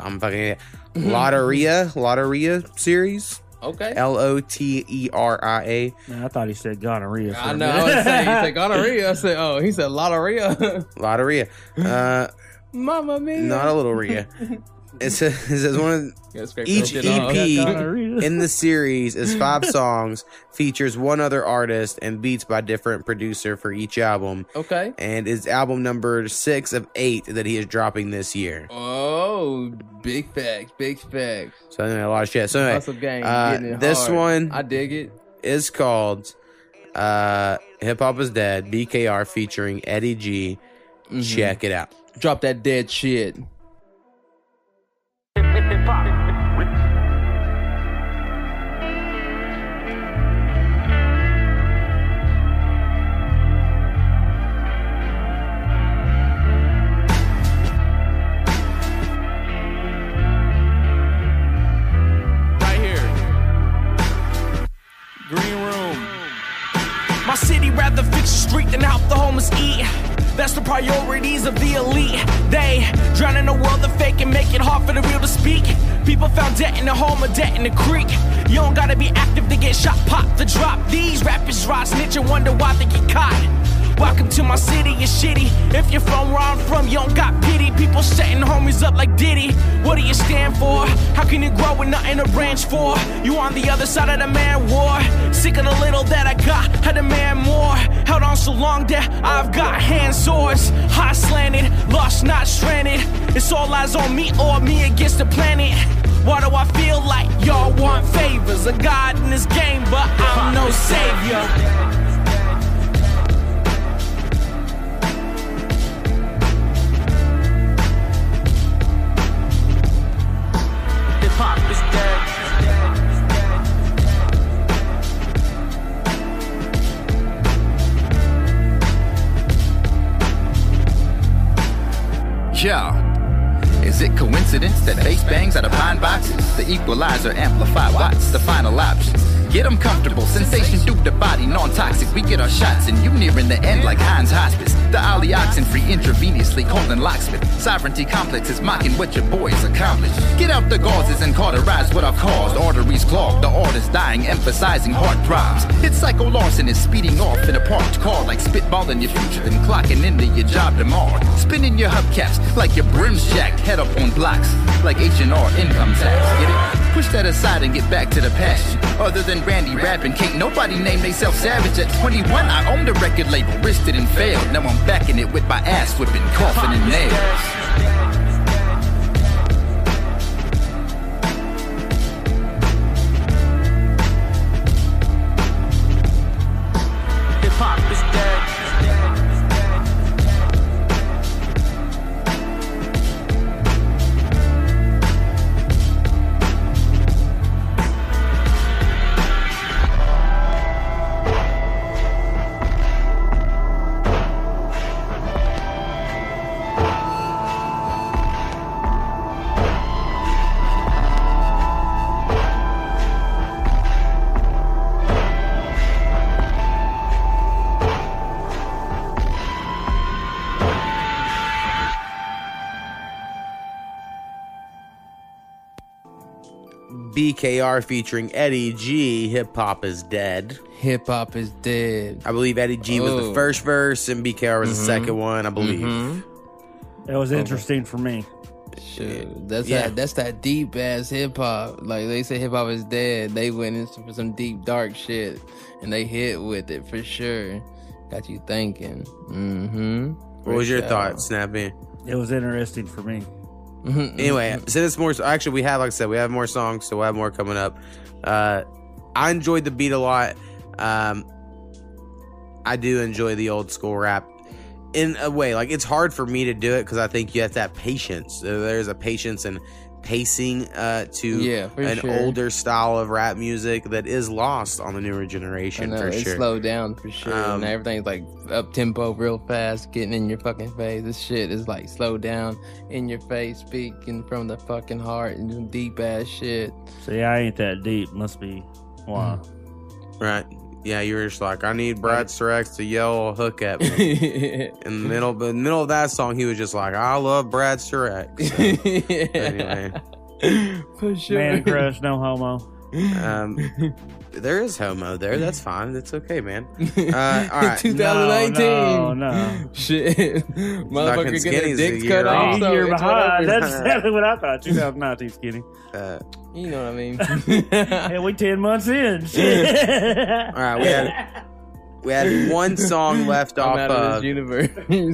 I'm fucking Loteria Loteria series. Okay. L O T E R I A. I thought he said gonorrhea. For I a know. I was saying, he said gonorrhea. I said, oh, he said loteria. Loteria. Uh, Mama mia. not a little Rhea. It says, it says one of each that shit off. EP in the series is five songs, features one other artist, and beats by different producer for each album, Okay. and is album number six of eight that he is dropping this year. Oh, big facts, big facts. So anyway, a lot of shit. So anyway, gang. uh, this hard. one I dig it. is called uh, "Hip Hop Is Dead" BKR featuring Eddie G. Mm-hmm. Check it out. Drop that dead shit. My city rather fix the street than help the homeless eat. That's the priorities of the elite. They drown in a world of fake and make it hard for the real to speak. People found debt in the home or debt in the creek. You don't gotta be active to get shot, pop the drop. These rappers rot, snitch and wonder why they get caught. Welcome to my city, it's shitty. If you're from where I'm from, you don't got pity. People setting homies up like Diddy. What do you stand for? How can you grow with nothing to branch for? You on the other side of the man war. Sick of the little that so long that I've got hand sores. High slanted, lost, not stranded. It's all eyes on me or me against the planet. Why do I feel like y'all want favors? A god in this game, but I'm no savior. Yeah. Is it coincidence that bass bangs out of pine boxes? The equalizer amplify watts, the final options. Get them comfortable, sensation dupe the body, non-toxic. We get our shots and you nearing the end like Heinz Hospice. The oxen free intravenously, Colin locksmith. Sovereignty complex is mocking what your boys accomplished. Get out the gauzes and cauterize what I've caused. Arteries clogged, the artist dying, emphasizing heart throbs. It's Psycho Larson is speeding off in a parked car like spitballing your future, then clocking into your job tomorrow. Spinning your hubcaps like your brim's jacked, head up on blocks like H&R income tax. Get it? Push that aside and get back to the passion. Other than Randy rapping, can't nobody name theyself savage. At 21, I owned a record label, risked it and failed. Now I'm backing it with my ass whipping, coughing and nails. BKR featuring Eddie G. Hip Hop is Dead. Hip hop is dead. I believe Eddie G was the Oh. first verse and BKR was the Mhm. second one, I believe. Mhm. That was interesting for me. Shoot, that's Yeah. that. That's that deep ass hip hop. Like they say, hip hop is dead. They went into some deep dark shit, and they hit with it for sure. Got you thinking. Mm-hmm. What was your thought, Snappy? It was interesting for me. Anyway, send us more. Actually, we have, like I said, we have more songs, so we'll have more coming up. Uh, I enjoyed the beat a lot. Um, I do enjoy the old school rap in a way. Like it's hard for me to do it because I think you have to have patience. There's a patience and pacing uh, to Yeah, an sure. older style of rap music that is lost on the newer I generation know for it's sure. slowed down for sure. Um, and everything's like up tempo, real fast, getting in your fucking face. This shit is like slow down, in your face, speaking from the fucking heart, and deep ass shit. See, I ain't that deep. Must be why. Right. Yeah, you were just like, I need Bradster X to yell a hook at me. in the middle, but in the middle of that song, he was just like, I love Bradster X. So, anyway, For sure. Man crush, no homo. Um, there is homo there. That's fine. That's okay, man. Uh, all right. 2019. No, no. Shit. Fucking Motherfucker getting skinny's their a dicks year cut off. off. So year behind. That's exactly what I thought. 2019 skinny. Uh, You know what I mean? Hey, we 10 months in. Shit. all right. We had we had one song left off out of of. universe.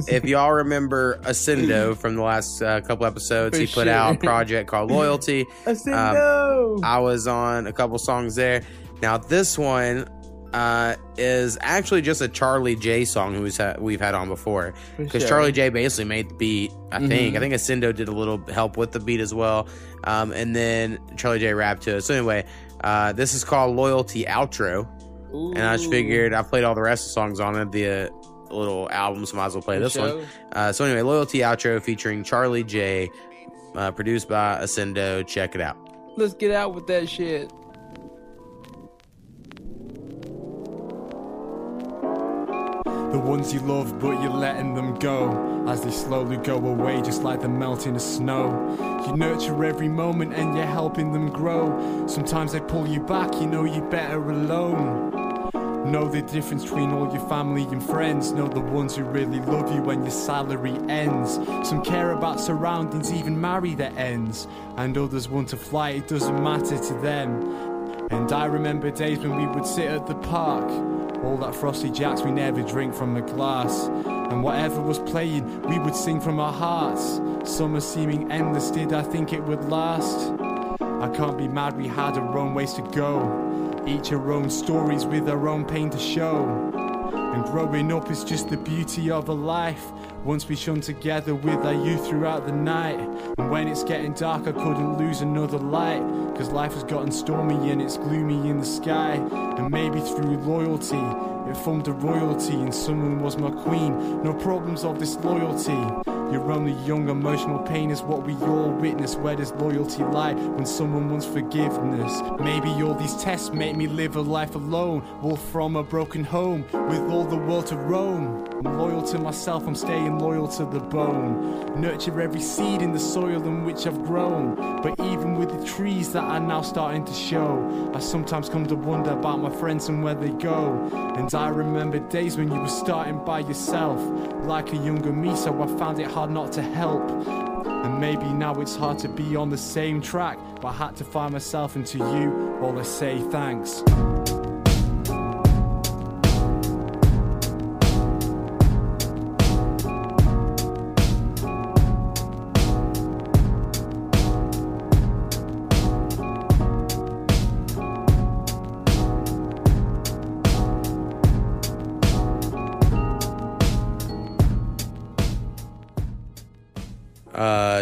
If y'all remember Asendo from the last uh, couple episodes, For he put sure. out a project called Loyalty. I said Um. I was on a couple songs there. Now this one uh, is actually just a Charlie J song who's ha- we've had on before because sure. Charlie J basically made the beat. I think Mhm. I think Asendo did a little help with the beat as well, um, and then Charlie J rapped to it. So anyway, uh, this is called Loyalty Outro, and I just figured I played all the rest of the songs on it. The uh, little album, so might as well play this one. Uh, so anyway, Loyalty Outro featuring Charlie J, uh, produced by Asendo. Check it out. Let's get out with that shit. The ones you love, but you're letting them go as they slowly go away, just like the melting of snow. You nurture every moment and you're helping them grow. Sometimes they pull you back, you know you're better alone. Know the difference between all your family and friends. Know the ones who really love you when your salary ends. Some care about surroundings, even marry their ends. And others want to fly, it doesn't matter to them. And I remember days when we would sit at the park. All that frosty jacks we never drink from a glass. And whatever was playing, we would sing from our hearts. Summer seeming endless, did I think it would last? I can't be mad, we had our own ways to go. Each our own stories with our own pain to show. And growing up is just the beauty of a life. Once we shone together with our youth throughout the night. And when it's getting dark, I couldn't lose another light. Cause life has gotten stormy and it's gloomy in the sky. And maybe through loyalty, it formed a royalty and someone was my queen. No problems of this loyalty. You're only young, emotional pain is what we all witness. Where does loyalty lie when someone wants forgiveness? Maybe all these tests make me live a life alone. Wolf from a broken home with all the world to roam. I'm loyal to myself, I'm staying loyal to the bone. Nurture every seed in the soil in which I've grown. But even with the trees that are now starting to show, I sometimes come to wonder about my friends and where they go. And I remember days when you were starting by yourself, like a younger me, so I found it hard not to help. And maybe now it's hard to be on the same track, but I had to find myself into you. All I say thanks.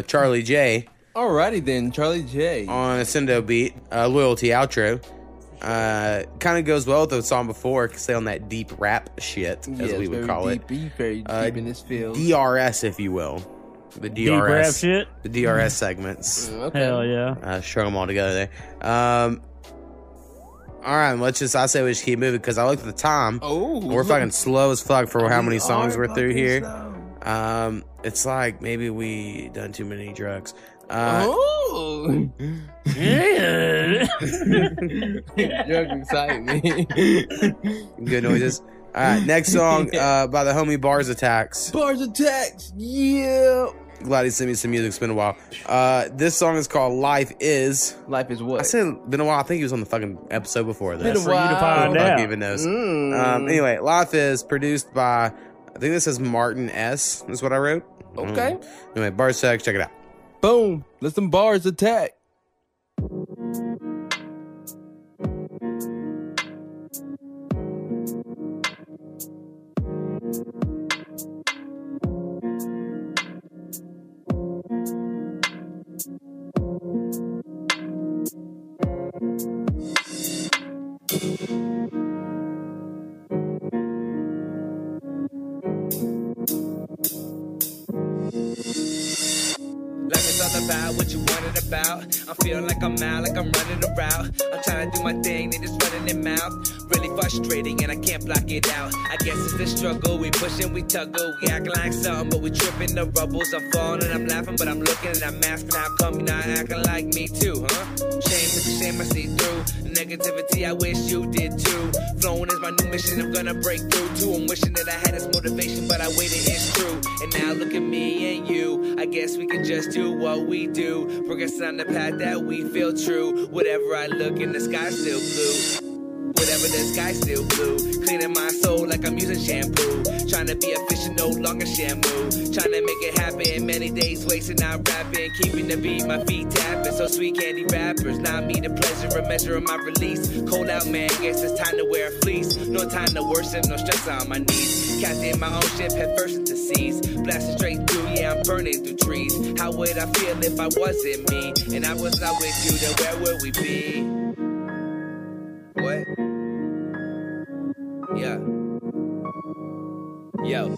Uh, Charlie J Alrighty then, Charlie J. on Asendo beat, uh, Loyalty Outro. Uh, kind of goes well with the song before because they on that deep rap shit, as Yes, we would very call deep, it. deep, very Uh, deep in this field. DRS, if you will. The Deep rap DRS. shit. The DRS segments. okay. Hell yeah. Uh, strung them all together there. Um, all right, let's just, I say we just keep moving because I looked at the time. Oh, We're fucking slow as fuck for how We many songs we're through fucking here. Slow. Um, it's like maybe we done too many drugs. Uh, Oh, Yeah. drugs excite me. good noises. All right, next song uh, by the homie Bars Attacks. Bars attacks, yeah. Glad he sent me some music. It's been a while. Uh, this song is called "Life Is." Life is what? I said been a while. I think he was on the fucking episode before this. Been a For you to while. find Fuck out. even knows. Mm. Um, anyway, Life is produced by, I think this is Martin S. Is what I wrote. Okay. Um, anyway, Bars Attacks, check it out. Boom. Let some bars attack. Out, like I'm running around. I'm trying to do my thing, they just running their mouth. Really frustrating, and I can't block it out. I guess it's the struggle, we pushing, we tuggle, we acting like something, but we tripping. The rubbles, I'm falling, I'm laughing, but I'm looking and I'm asking, how come you not acting like me too, huh? Shame, it's a shame I see through. Negativity, I wish you did too. Flowing is my new mission, I'm gonna break through too. I'm wishing that I had this motivation, but I waited, it's true. And now look at me and you. I guess we can just do what we do. Progress on the path that we feel true. Whatever I look in the sky, still blue. Whatever the sky still blue. Cleaning my soul like I'm using shampoo. Trying to be efficient, no longer shampoo. Trying to make it happen. Many days wasting out rapping. Keeping the beat, my feet tapping. So sweet candy rappers. Not me the pleasure of measuring my release. Cold out, man. Guess it's time to wear a fleece. No time to worship, no stress on my knees. Captain my own ship, head first into seas. Blasting straight burning through trees. How would I feel if I wasn't me? And I was not with you, then where would we be? What? Yeah. Yo.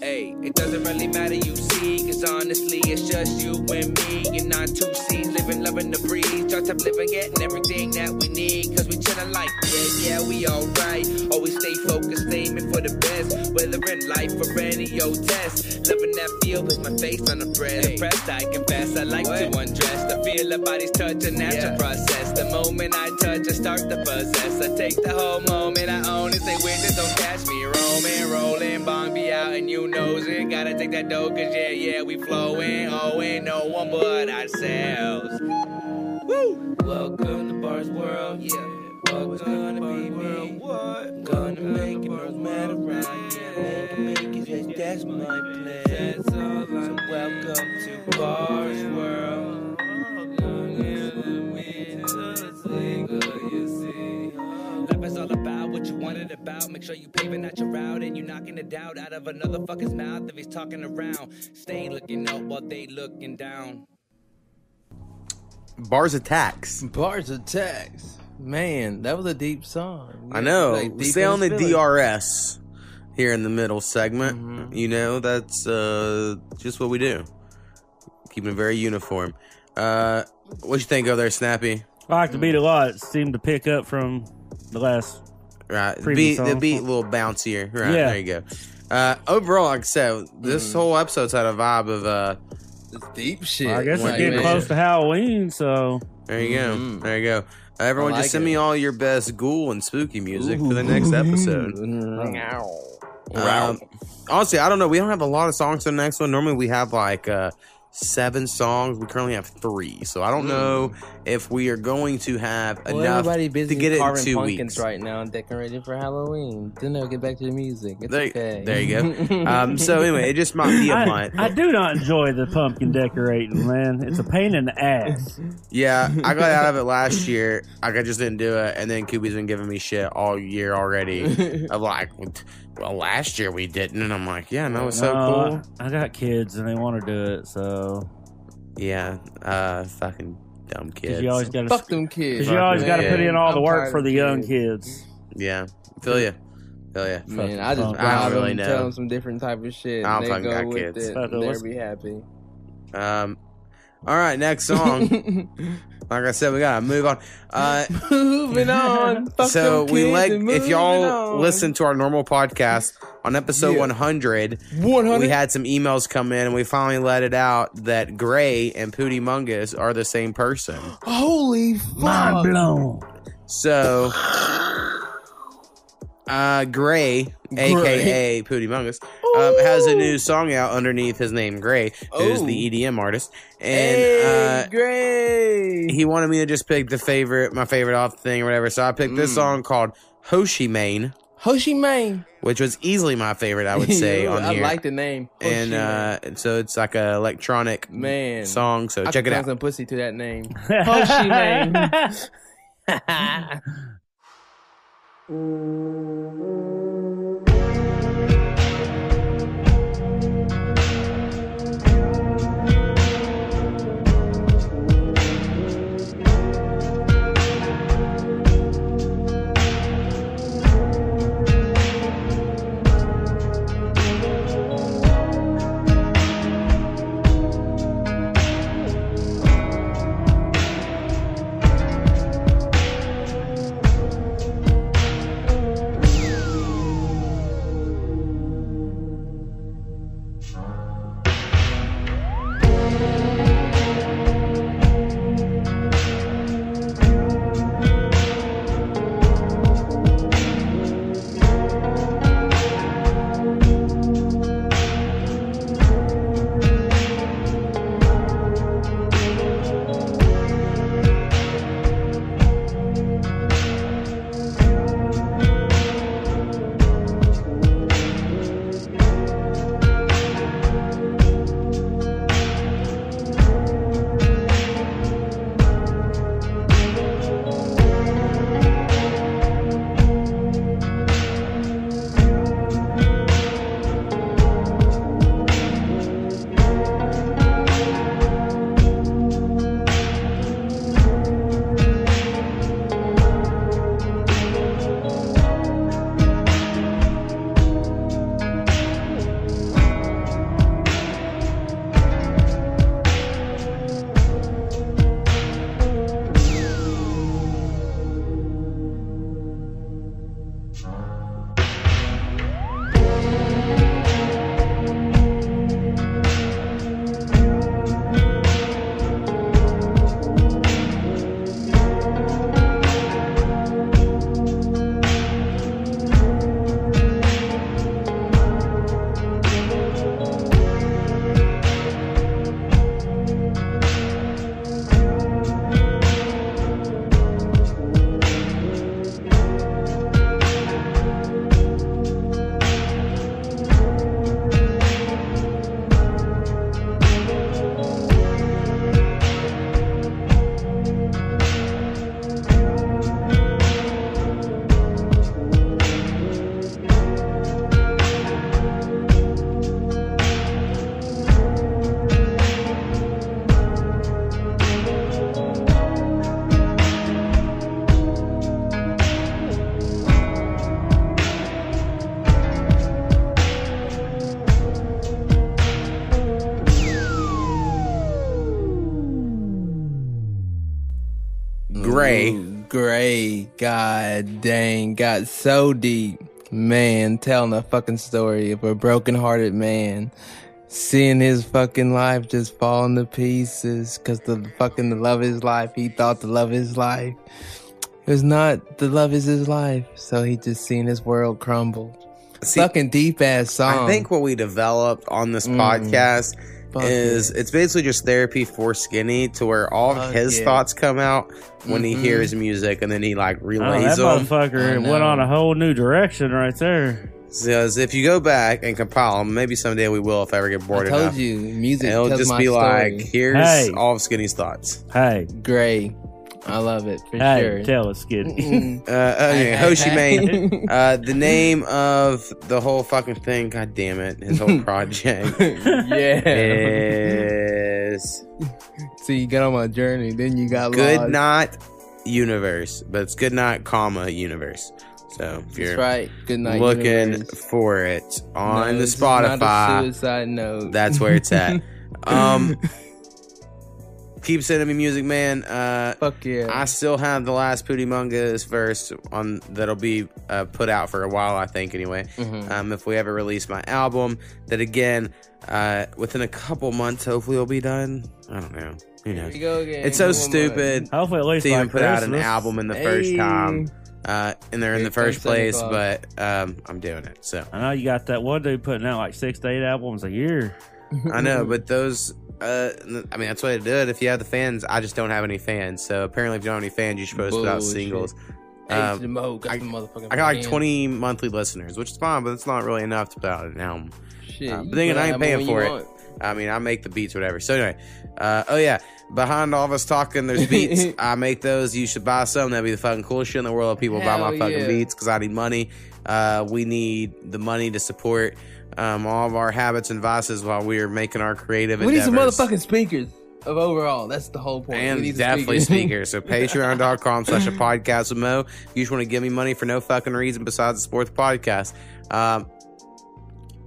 Hey, it doesn't really matter, you see, cause honestly, it's just you and me. And on two C's, living, loving the breeze. Just up living, getting everything that we need. Cause we chillin' like, yeah, yeah, we alright. Always stay focused, aiming for the best. Whether in life or any old test. Loving that feel with my face on the bread. Impressed, I confess, I like to undress. The feel of body's touch, a natural process. The moment I touch, I start to possess. I take the whole moment, I own it. Say witness, don't catch me roaming, rolling, bong be out, and you knows it. Gotta take that dough, cause yeah, yeah, we flowing. Oh, ain't no one but ourselves. Woo! Welcome to Bar's World, yeah. What's gonna be me? What? Gonna make it no matter right. Yeah, make it, make it, yeah, that's my plan. So welcome to Bar's World. Life is all about what you want it about. Make sure you paving out your route and you knocking the doubt out of another fucker's mouth if he's talking around. Stay looking up while they looking down. Bars attacks. Bars attacks. Man, that was a deep song. I know. Like, stay on the his. DRS here in the middle segment. Mm-hmm. You know, that's uh, just what we do. Keeping it very uniform. Uh, what you think of there, Snappy? I like the beat a lot. It seemed to pick up from the last. Right, the Previous beat, the beat a little bouncier. Right, Yeah. there you go. Uh, overall, like I said, this Mm-hmm. whole episode's had a vibe of uh, deep shit. I guess we're Like, getting man. close to Halloween, so There you go. There you go. Uh, everyone, like just send it. me all your best ghoul and spooky music for the next episode. Um, honestly, I don't know. We don't have a lot of songs for the next one. Normally, we have like uh, seven songs. We currently have three, so I don't know if we are going to have Well, enough everybody busy to get it in two pumpkins weeks. right now and decorating for Halloween. Then they'll get back to the music. It's There, okay. there you go. Um, so anyway, it just might be a I, month. I do not enjoy the pumpkin decorating, man. It's a pain in the ass. Yeah, I got out of it last year. Like I just didn't do it, and then Kubi's been giving me shit all year already. of like, well, last year we didn't, and I'm like, yeah, no, it's so No, cool. I, I got kids and they want to do it, so Yeah, uh, fucking dumb kids. you always gotta- Fuck them kids. because you always got to put in all the work for of the young kids. kids. Yeah, feel ya, feel ya. Man, I just I don't really them, know. tell them some different type of shit. I don't and they fucking go got with kids. it. Fuck, they'll be happy. Um, all right, next song. like I said, we gotta move on. Uh, Moving on. So we kids like and if y'all on. listen to our normal podcast on episode Yeah. 100 100? we had some emails come in and we finally let it out that grey and pootie mungus are the same person Holy fuck. Mind blown. so uh grey aka pootie mungus um, has a new song out underneath his name grey who's Oh. the edm artist and Hey, uh great. he wanted me to just pick the favorite, my favorite off thing or whatever. So I picked this Mm. song called Hoshi Mane, Hoshi Mane. which was easily my favorite, I would say, on I here. like the name. Hoshi and uh, so it's like a electronic Man. song. So I check could it find out. some pussy to that name. Hoshi Mane. うん。Grey. Ooh, Grey. God dang. Got so deep. Man, telling a fucking story of a broken-hearted man. Seeing his fucking life just falling to pieces because the fucking the love of his life, he thought the love of his life. It was not the love is his life. So he just seen his world crumble. fucking deep ass song. I think what we developed on this Mm. podcast Fuck is it's basically just therapy for Skinny to where all Fuck his yeah. thoughts come out when he Mhm. hears music and then he like Oh, relays that them. motherfucker went on a whole new direction right there. Says if you go back and compile them, maybe someday we will if I ever get bored I told enough. you, music It'll tells just my be story. like, here's Hey. all of Skinny's thoughts. Hey, Grey. I love it for hey, sure. tell us, kid. Uh, okay, Hoshi Mane. Uh, the name of the whole fucking thing, god damn it, his whole project yeah. is See, you got on my journey, then you got Good lost. Night Universe, but it's Good Night, comma Universe. So if you're That's right. Good night. looking universe. for it on No, the this not a Spotify, suicide note. that's where it's at. um, keep sending me music, man. Uh, Fuck yeah. I still have the last Pootie Mungus verse on that'll be uh, put out for a while, I think. Anyway, Mhm. um, if we ever release my album, that again, uh, within a couple months, hopefully it'll be done. I don't know. Who knows? we go again. It's so One stupid Hopefully, at least to even put out an album in the first time. Uh, and they're in the first place, but um, I'm doing it. So I know you got that one dude putting out like six to eight albums a year. I know, but those, uh, I mean, that's what I did. If you have the fans, I just don't have any fans. So apparently, if you don't have any fans, you're supposed to put out Bullshit. singles. Um, to the mo, got I, the motherfucking I got like fans. 20 monthly listeners, which is fine, but it's not really enough to put out an album. Shit, Uh, but then again, I ain't paying for it. want. I mean, I make the beats, whatever. So anyway, uh, oh yeah, behind all of us talking, there's beats. I make those. You should buy some. That'd be the fucking coolest shit in the world. If people buy my fucking yeah. beats because I need money. Uh, we need the money to support um, all of our habits and vices while we are making our creative We need some motherfucking speakers of overall. That's the whole point. We And need some definitely speakers. speakers. So patreon.com slash a podcast with Mo. If you just want to give me money for no fucking reason besides to support the podcast. Um,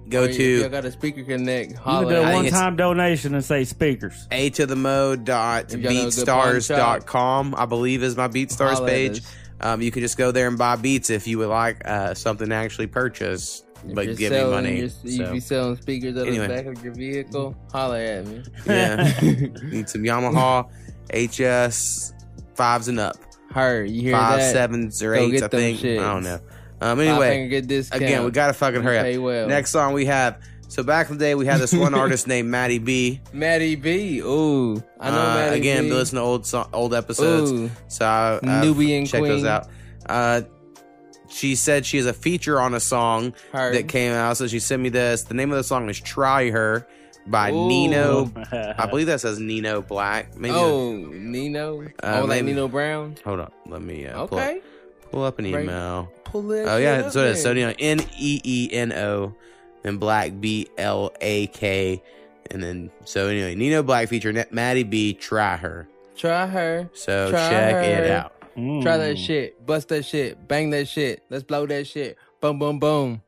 go Or to you got a speaker connect. You can Holla do a one time donation and say speakers. a to the mo dot If y'all know a good pawn beatstars.com i believe is my beatstars Holla page um, you can just go there and buy beats if you would like uh, something to actually purchase If but you're me selling money. your- you so. be selling speakers at Anyway. the back of your vehicle. Holler at me. Yeah. Need some Yamaha HS fives and up. Heard you hear Five, that? sevens, or Go eights, I think. shits. I don't know. Um, anyway, finger good discount. again, we gotta fucking hurry up. well. Next song we have. So back in the day, we had this one artist named Mattie B. Mattie B. Ooh, I know Uh, Mattie again, B. listen to old so- old episodes. Ooh. So I, Nubian check those out. Uh, she said she has a feature on a song Heard. that came out. So she sent me this. The name of the song is "Try Her" by Ooh. Neeno. I believe that says Neeno Blak. Maybe. Oh, Neeno. Uh, oh, like Nino Brown. Hold on. Let me uh, pull, Okay. up, pull up an Right. email. Pull that Oh yeah, so it's so know N E E N O and Black B L A K and then so anyway Neeno Blak feature Mattie B try her. Try her. So Try check it her. Out. Try that mm. shit. Bust that shit. Bang that shit. Let's blow that shit. Boom, boom, boom.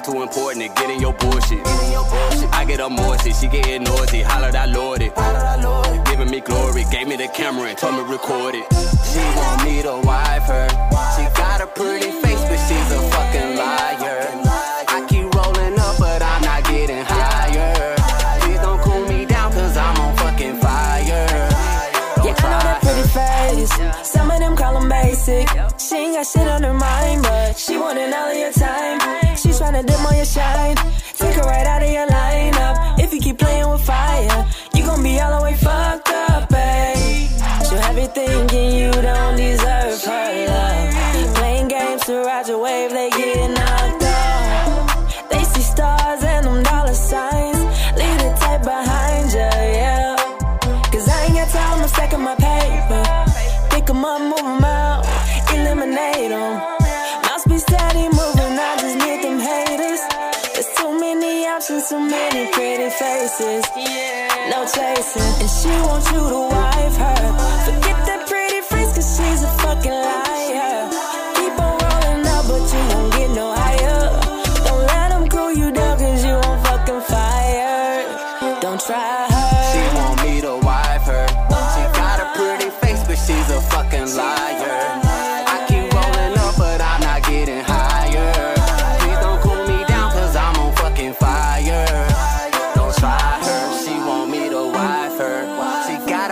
I'm too important to get in your bullshit. I get more shit, she getting noisy. Hollered, I lord it. Giving me glory, gave me the camera and told me record it. She want me to wife her.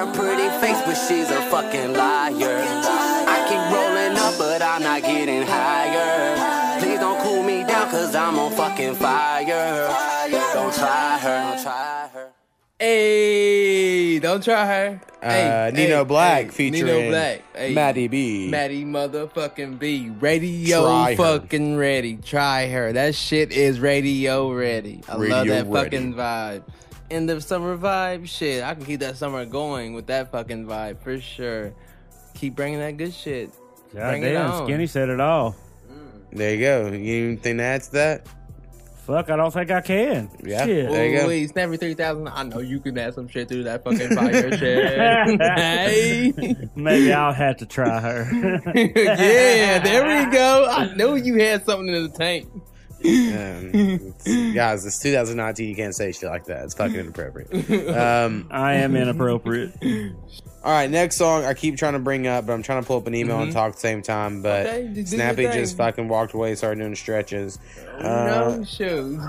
A pretty face, but she's a fucking liar. I keep rolling up, but I'm not getting higher. Please don't cool me down, cause I'm on fucking fire. Don't try her. Don't try her. Hey, don't try her. Uh, hey, Neeno hey, Blak hey, featuring Neeno Blak. Hey. Mattie B. Mattie motherfucking B. Radio Try her. fucking ready. Try her. That shit is radio ready. I love Radio that ready. fucking vibe. End of summer vibe. Shit, I can keep that summer going with that fucking vibe for sure. Keep bringing that good shit. God Bring it damn. Skinny said it all. Mm. There you go. You think that's that? Fuck, I don't think I can. Yeah, Shit. there you go. Wait, Snapper 3000. I know you can add some shit through that fucking fire shit. hey. Maybe I'll have to try her. yeah, there we go. I knew you had something in the tank. Um, it's- guys, it's 2019. You can't say shit like that. It's fucking inappropriate. Um, I am inappropriate. all right, next song I keep trying to bring up, but I'm trying to pull up an email and Mhm. talk at the same time. But Okay, do Snappy just fucking walked away, started doing stretches. Uh, no shoes.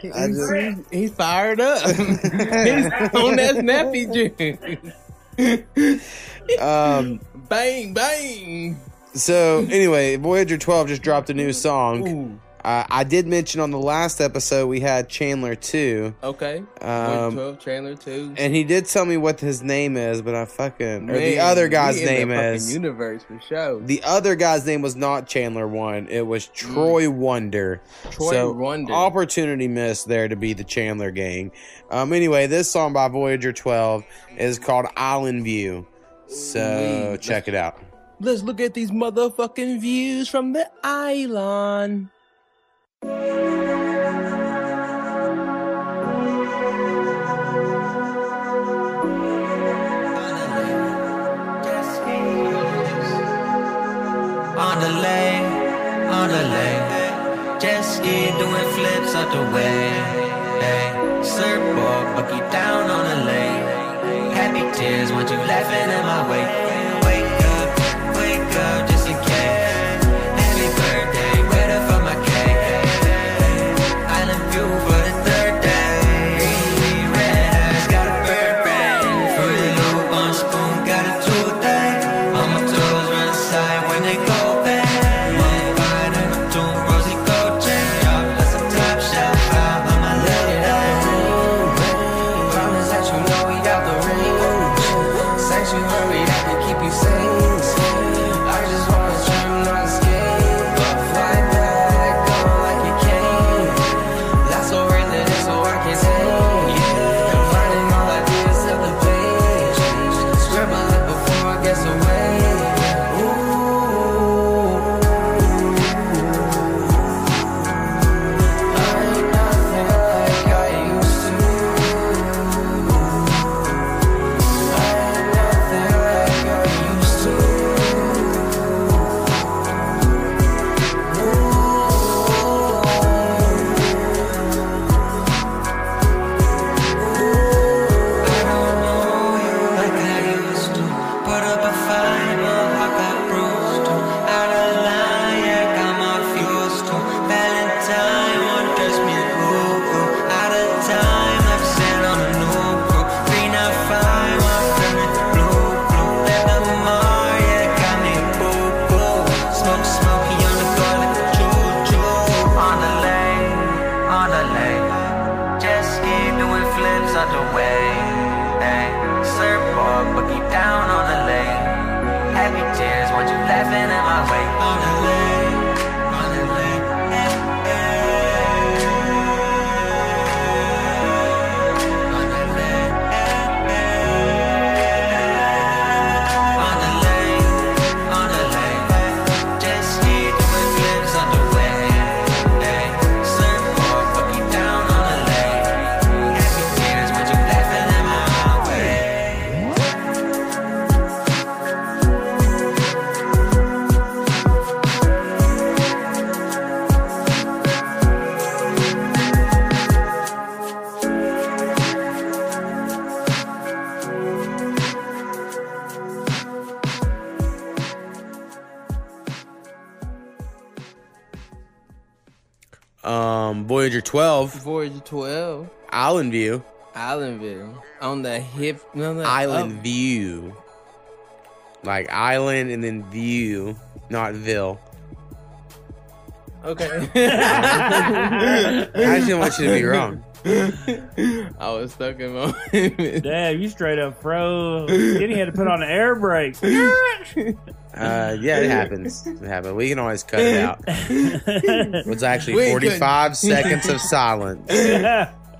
He's, just- he's, fired up. he's on that snappy juice. um, bang bang. So anyway, Voyager 12 just dropped a new song. Uh, I did mention on the last episode we had Chandler 2. Okay. Um, 12 trailer too. And he did tell me what his name is, but I fucking or the other guy's we in the name fucking is universe for sure. the other guy's name was not Chandler One. It was Troy Wonder. Mm. Troy so Wonder. Opportunity missed there to be the Chandler gang. Um. Anyway, this song by Voyager 12 is called Island View. So check it out. Let's look at these motherfucking views from the island. On the lane, on the lane. Jet ski doing flips out the way. Hey, surfboard, bucky down on the lane. Happy tears want you laughing in my way. Island View. Island View. On the hip. No, no, Island up. View. Like island and then view, not Ville. Okay. I just didn't want you to be wrong. I was stuck in my. Damn, you straight up froze. Then he had to put on the air brakes. Uh, yeah, it happens. It happens. We can always cut it out. It was actually We 45 good. seconds of silence. We'll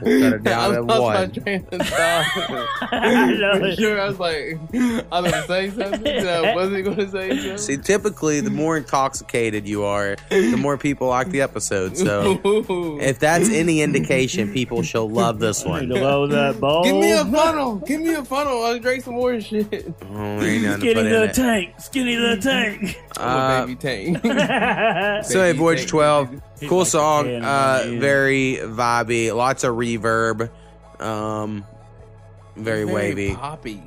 cut it down I at lost my one. train of thought. For sure, I was like, I was gonna say something. I wasn't gonna say something. See, typically, the more intoxicated you are, the more people like the episode. So, if that's any indication, people shall love this one. Below that bowl. Give me a funnel. Give me a funnel. I'll drink some more shit. Oh, there ain't nothing to Skinny little tank. Skinny little tank. I'm a Uh, baby tank. So, hey, Voyage 12, cool song. Uh, very vibey. Lots of reverb. Um, very, Very wavy. poppy.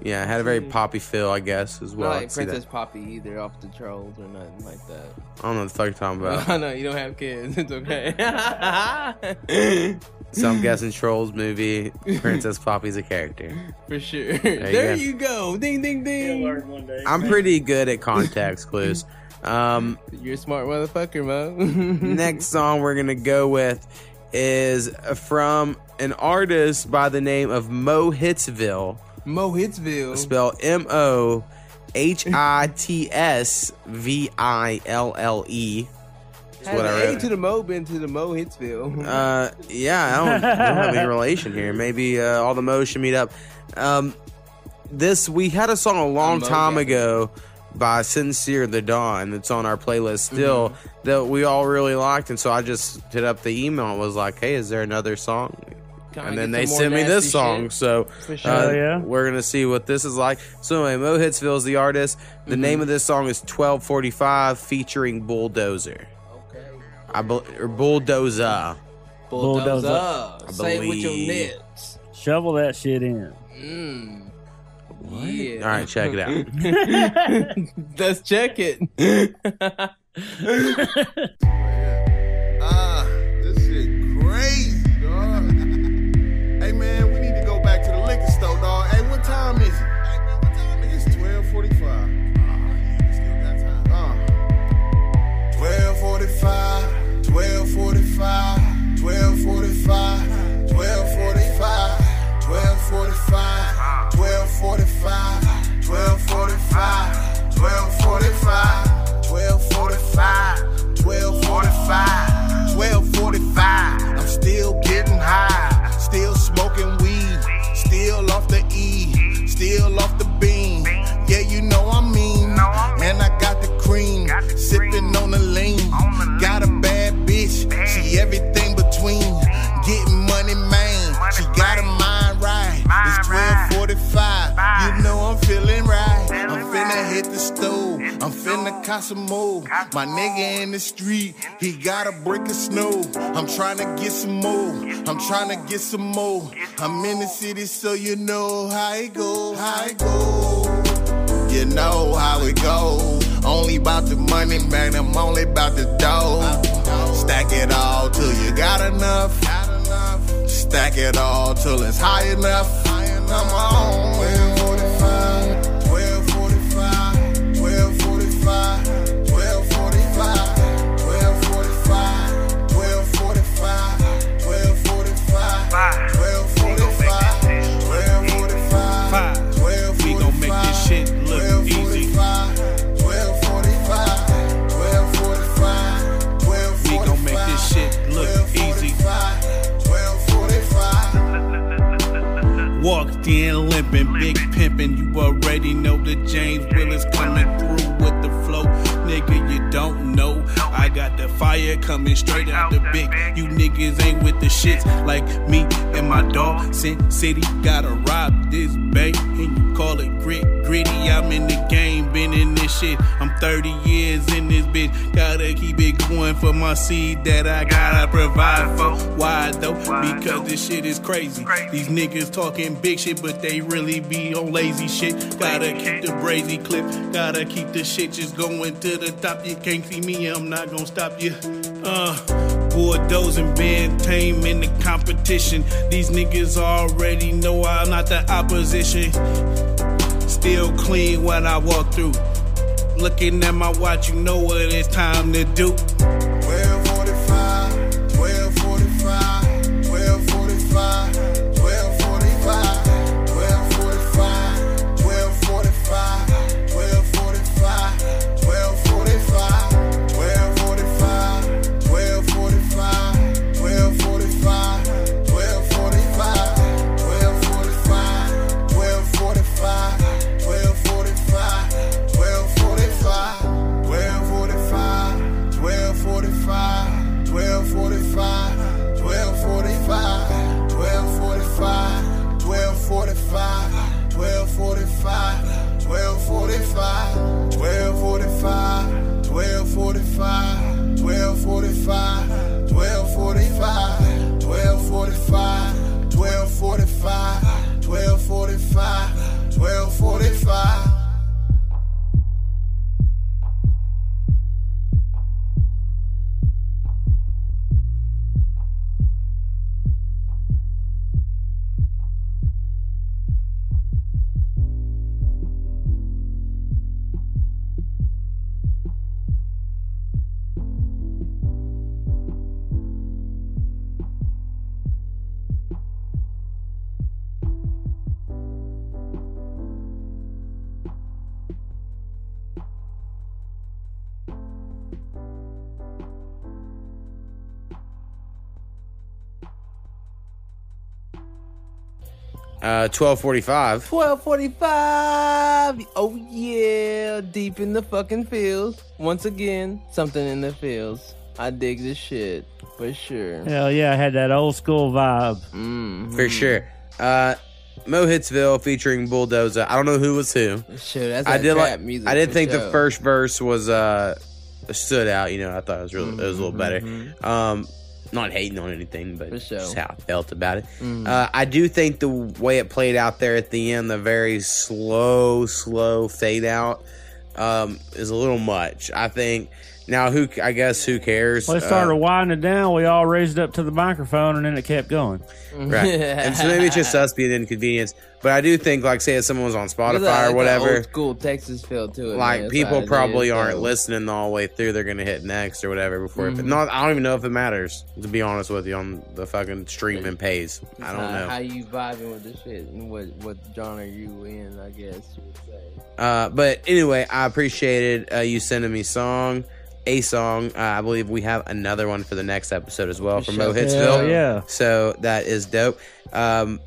Yeah, it had a very poppy feel, I guess, as well. Not I like can see that. Princess Poppy either, off the trolls or nothing like that. I don't know what the fuck you're talking about. I know you don't have kids. It's okay. so I'm guessing Trolls movie. Princess Poppy's a character. For sure. There you go. you go. Ding ding ding. I'm pretty good at context clues. Um, You're a smart motherfucker, Mo. next song we're gonna go with is from an artist by the name of Mohitsville. Mo Hitsville. Spell M O H I T S V I L L E. What I an A read. to the Mo been to the Mohitsville. Uh, yeah, I don't, I don't have any relation here. Maybe uh, all the Mo's should meet up. Um, this we had a song a long time ago by Sincere the Dawn that's on our playlist still that we all really liked, and so I just hit up the email and was like, "Hey, is there another song?" Can I and then they sent me this song, shit? so For sure. uh, yeah? we're gonna see what this is like. So anyway, Mohitsville is the artist. The Mm-hmm. name of this song is twelve forty five, featuring Bulldoza. Okay, I be- or Bulldoza. Bulldoza. I Say it with your believe. nits. Shovel that shit in. Mm. Yeah. All right, check it out. Let's check it. Ah, this shit crazy, dog. hey man, we need to go back to the liquor store, dog. Hey, what time is it? Hey man, what time is it? It's twelve forty-five. Uh, 1245, 1245, 1245, 1245, 1245, 1245, 1245, 1245, 1245, 1245, 1245. I'm still getting high, still smoking weed, still off the E, still off the bean. Yeah, you know I mean. Man, I got the cream, sipping on the lean. Got a bad bitch, she everything feeling right. I'm finna hit the stove. I'm finna cop some more. My nigga in the street, he got a brick of snow. I'm trying to get some more. I'm trying to get some more. I'm in the city, so you know how it go. How it go. You know how it go. Only about the money, man. I'm only about the dough. Stack it all till you got enough. Stack it all till it's high enough. Not my own. Waiting 45. Walked in limping, big pimpin'. You already know the James Willis coming through I got the fire coming straight out the big. You niggas ain't with the shits like me and my dog. Sin City gotta rob this bank and you call it grit gritty. I'm in the game, been in this shit. I'm 30 years in this bitch. Gotta keep it going for my seed that I gotta provide for. Why though? Because this shit is crazy. These niggas talking big shit, but they really be on lazy shit. Gotta keep the brazy clip. Gotta keep the shit just going to the top. You can't see me, I'm not gonna stop you. Uh, bulldozing, being tame in the competition. These niggas already know I'm not the opposition. Still clean when I walk through. Looking at my watch, you know what it's time to do. Uh, 1245. 1245. Oh yeah, deep in the fucking fields. Once again, something in the fields. I dig this shit for sure. Hell yeah, I had that old school vibe. Mm. For sure. Uh, Mohitsville featuring Bulldoza. I don't know who was who. Sure, that's I did trap like. music I did for think the first verse was uh stood out. You know, I thought it was really it was a little better. Mhm. Um, not hating on anything, but sure. just how I felt about it. Mhm. Uh, I do think the way it played out there at the end, the very slow, slow fade out, um, is a little much. I think now who I guess who cares? Well, it started Uh, winding down. We all raised up to the microphone, and then it kept going. right. and so maybe it's just us being inconvenienced. But I do think, like, say if someone was on There's a- Spotify like or whatever, Old school Texas feel to it. like That's people how probably aren't though. listening the whole way through. They're gonna hit next or whatever before. Mhm. It, not, I don't even know if it matters to be honest with you on the fucking stream and pays. I don't How- know. how you vibing with this shit and what what genre you in. I guess you would say. Uh, but anyway, I appreciated uh, you sending me song, a song. Uh, I believe we have another one for the next episode as well from. Mohitsville. Hell yeah. So that is dope. Um,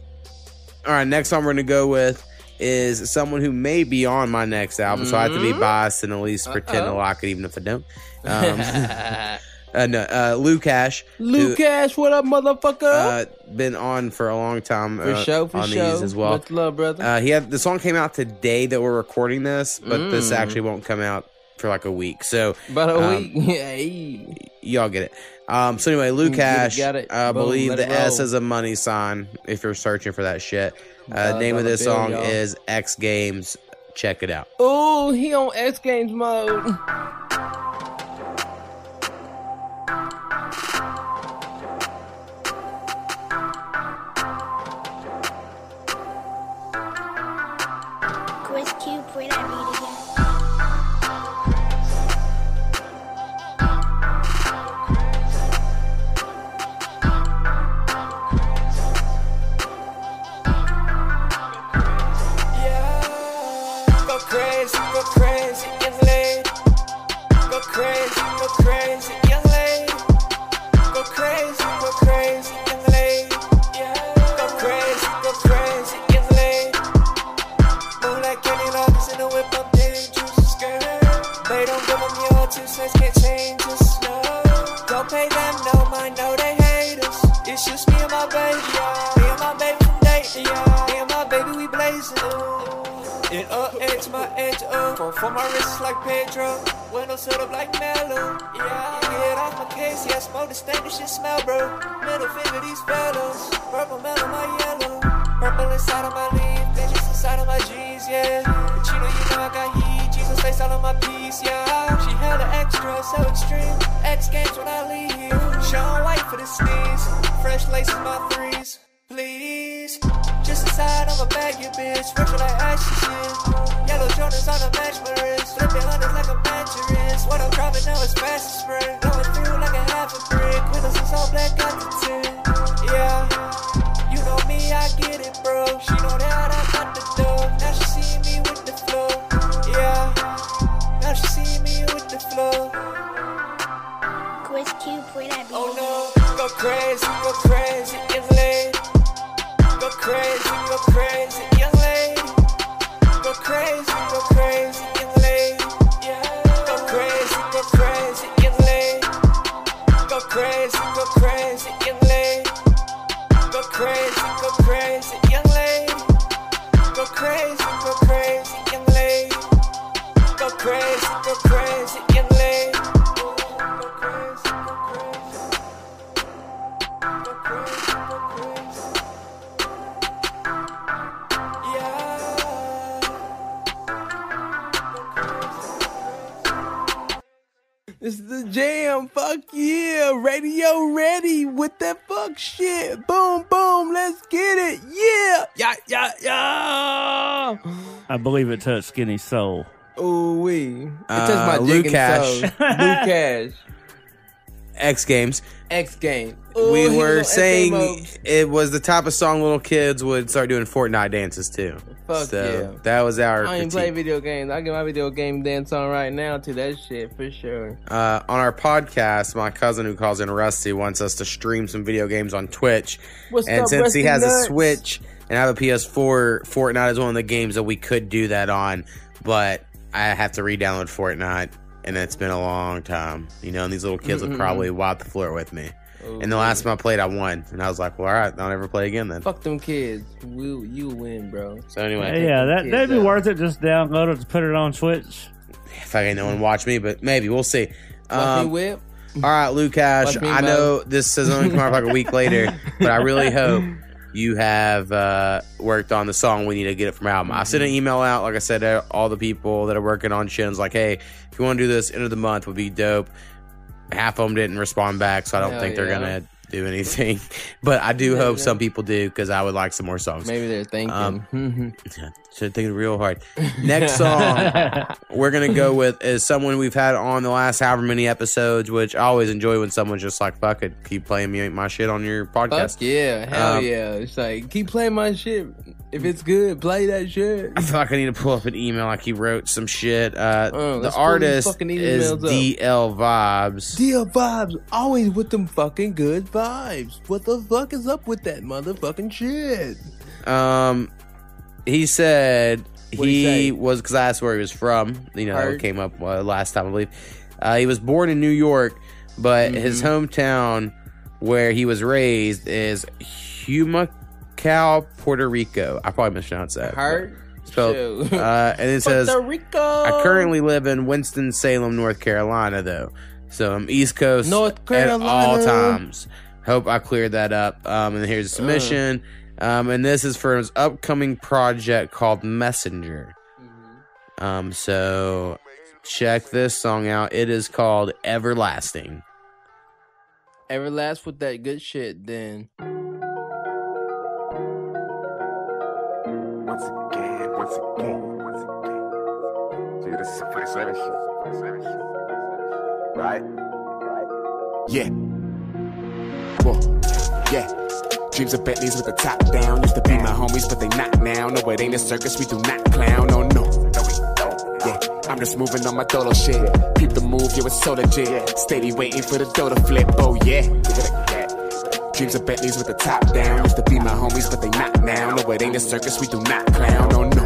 all right, next song we're gonna go with is someone who may be on my next album, so I have to be Mhm. biased and at least pretend to Uh-oh. like it, even if I don't. Um, uh, no, uh, LuCa$h. who, Cash, what up, motherfucker? uh, been on for a long time For uh, sure, for on sure. these as well. Much love, brother. Uh, he had the song came out today that we're recording this, but this Mm. actually won't come out for like a week. So About a um, week. Hey. y'all get it. Um, so anyway, Lou get it, Cash, got it. I Boom, believe the S is a money sign if you're searching for that shit. Uh, name of this bill, song y'all. is X Games. Check it out. Oh, he on X Games mode. crazy, young lady. Go crazy, go crazy, young lady. Go crazy, go crazy, young lady. The whip, dangerous, girl. They don't give two cents, can't change us, no. Don't pay them no mind, no they hate us. It's just me and my baby, my edge up. From my wrist like Pedro. Windows set up like Mellow. Yeah, get off my case. Yeah, smoke the. This shit smell, bro. Middle finger these fellas. Purple mellow my yellow. Purple inside of my leaf. Bitches inside of my G's, yeah. But you know, you know I got heat. Jesus face all on my piece, yeah. She had an extra, so extreme. X games when I leave. Shaun White for the sneeze. Fresh laces my threes. Please. Just inside of a bag, you bitch. Virtual like ashy shit. Yellow Jordans on a match my wrist. Flipping hundreds like a mattress. What I'm dropping now is fast as spray. Going through like a half a brick. Windows is all black, got the tin. Yeah. You know me, I get it, bro. She know that I got the dough. Now she see me with the flow. Yeah. Now she see me with the flow. Quiz Cube, that oh beat Oh no, go crazy, go crazy. Go crazy, go crazy, young lady. Go crazy, go crazy, young lady. It's the jam. Fuck yeah. Radio ready with that fuck shit. Boom, boom. Let's get it. Yeah. Yeah, yeah, yeah. I believe it touched Skinny's soul. Ooh, wee. It Uh, touched my Luke jigging Cash. soul. Luke Cash. X Games. X game. Ooh, we were saying it was the type of song little kids would start doing Fortnite dances too. Fuck so yeah. that was our I ain't play video games. I get my video game dance on right now to that shit for sure. Uh, on our podcast, my cousin who calls in Rusty wants us to stream some video games on Twitch. What's and up, since he has Nuts? a Switch and I have a PS4, Fortnite is one of the games that we could do that on, but I have to re-download Fortnite, and it's been a long time. You know, and these little kids would probably wipe the floor with me. Oh, and the last time I played, I won, and I was like, "Well, all right, I'll never play again then." Fuck them kids. You, you win, bro. So anyway, yeah, that that'd be out. worth it. Just download it to put it on Twitch. if I ain't no one watch me, but maybe we'll see. Watch me Um, whip. All right, Luke Cash. I know this has only come out like a week later, but I really hope you have uh, worked on the song. We need to get it from album. I sent an email out, like I said, to all the people that are working on shins, like, hey, if you want to do this, end of the month would be dope. Half of them didn't respond back, so I don't Hell think they're yeah. gonna do anything. But I do Yeah, hope yeah. some people do because I would like some more songs. Maybe they're thinking. Um, Should think real hard. Next song we're gonna go with is someone we've had on the last however many episodes, which I always enjoy when someone's just like, "Fuck it, keep playing me my shit on your podcast." Fuck yeah. Hell Um, yeah. It's like, keep playing my shit. If it's good, play that shit. I feel like I need to pull up an email like he wrote some shit. Uh, Oh, the let's pull these artist fucking is emails up. D.L. Vibez. D.L. Vibez, always with them fucking good vibes. What the fuck is up with that motherfucking shit? Um, he said What'd he, he say? was because I asked where he was from. You know, Heard. it came up uh, last time I believe. Uh, he was born in New York, but his Mm-hmm. hometown where he was raised is Humacao, Puerto Rico. I probably mispronounced that. Heard? So, uh, and it says Puerto Rico. I currently live in Winston Salem, North Carolina, though. So I'm East Coast North at all times. Hope I cleared that up. Um, and here's a submission. Um, and this is for his upcoming project called Messenger. Um, so check this song out. It is called Everlasting. Everlast with that good shit, then. This is 47 shit. 47 shit. Right? Right? Yeah. Whoa. Yeah. Dreams of Bentleys with the top down. Used to be my homies, but they not now. No, it ain't a circus. We do not clown. Oh, no, no. Yeah. I'm just moving on my dolo shit. Peep the move, yo, it's so legit. Steady waiting for the dough to flip. Oh, yeah. Dreams of Bentleys with the top down. Used to be my homies, but they not now. No, it ain't a circus. We do not clown. No, no.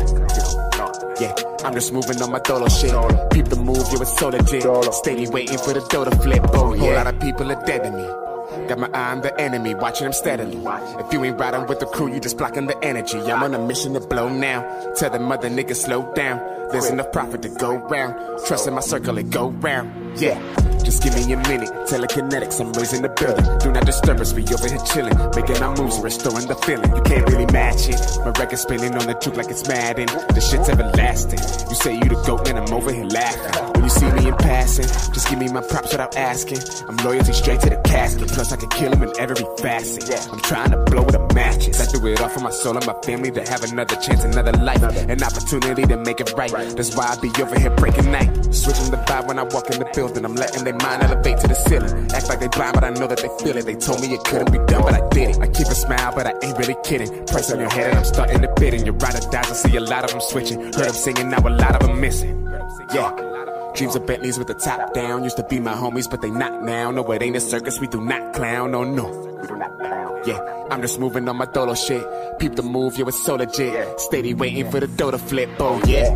Yeah, I'm just moving on my dolo shit. Peep the move, yo, it's so legit. Steady waiting for the dough to flip. Oh, yeah. Whole lot of people are dead to me. Got my eye on the enemy, watching them steadily. If you ain't riding with the crew, you just blocking the energy. I'm on a mission to blow now. Tell the mother niggas slow down. There's enough profit to go round. Trust in my circle, it go round. Yeah. Just give me a minute. Telekinetics, I'm raising the building. Do not disturb us, we over here chilling. Making our moves, restoring the feeling. You can't really match it. My record spinning on the juke like it's Madden. The shit's everlasting. You say you the goat, and I'm over here laughing. You see me in passing, just give me my props without asking. I'm loyalty straight to the casket. Plus, I can kill him in every facet. I'm trying to blow with the matches. I do it all for my soul and my family to have another chance, another life. An opportunity to make it right. That's why I be over here breaking night. Switching the vibe when I walk in the building. I'm letting their mind elevate to the ceiling. Act like they blind, but I know that they feel it. They told me it couldn't be done, but I did it. I keep a smile, but I ain't really kidding. Price on your head and I'm starting to bid. And your ride or dies, I see a lot of them switching. Heard them singing, now a lot of them missing. Yeah. Dreams of Bentleys with the top down. Used to be my homies, but they not now. No, it ain't a circus, we do not clown. Oh, no, no. Yeah, I'm just moving on my dolo shit. Peep the move, yo, it's so legit. Steady waiting for the dough to flip. Oh, yeah.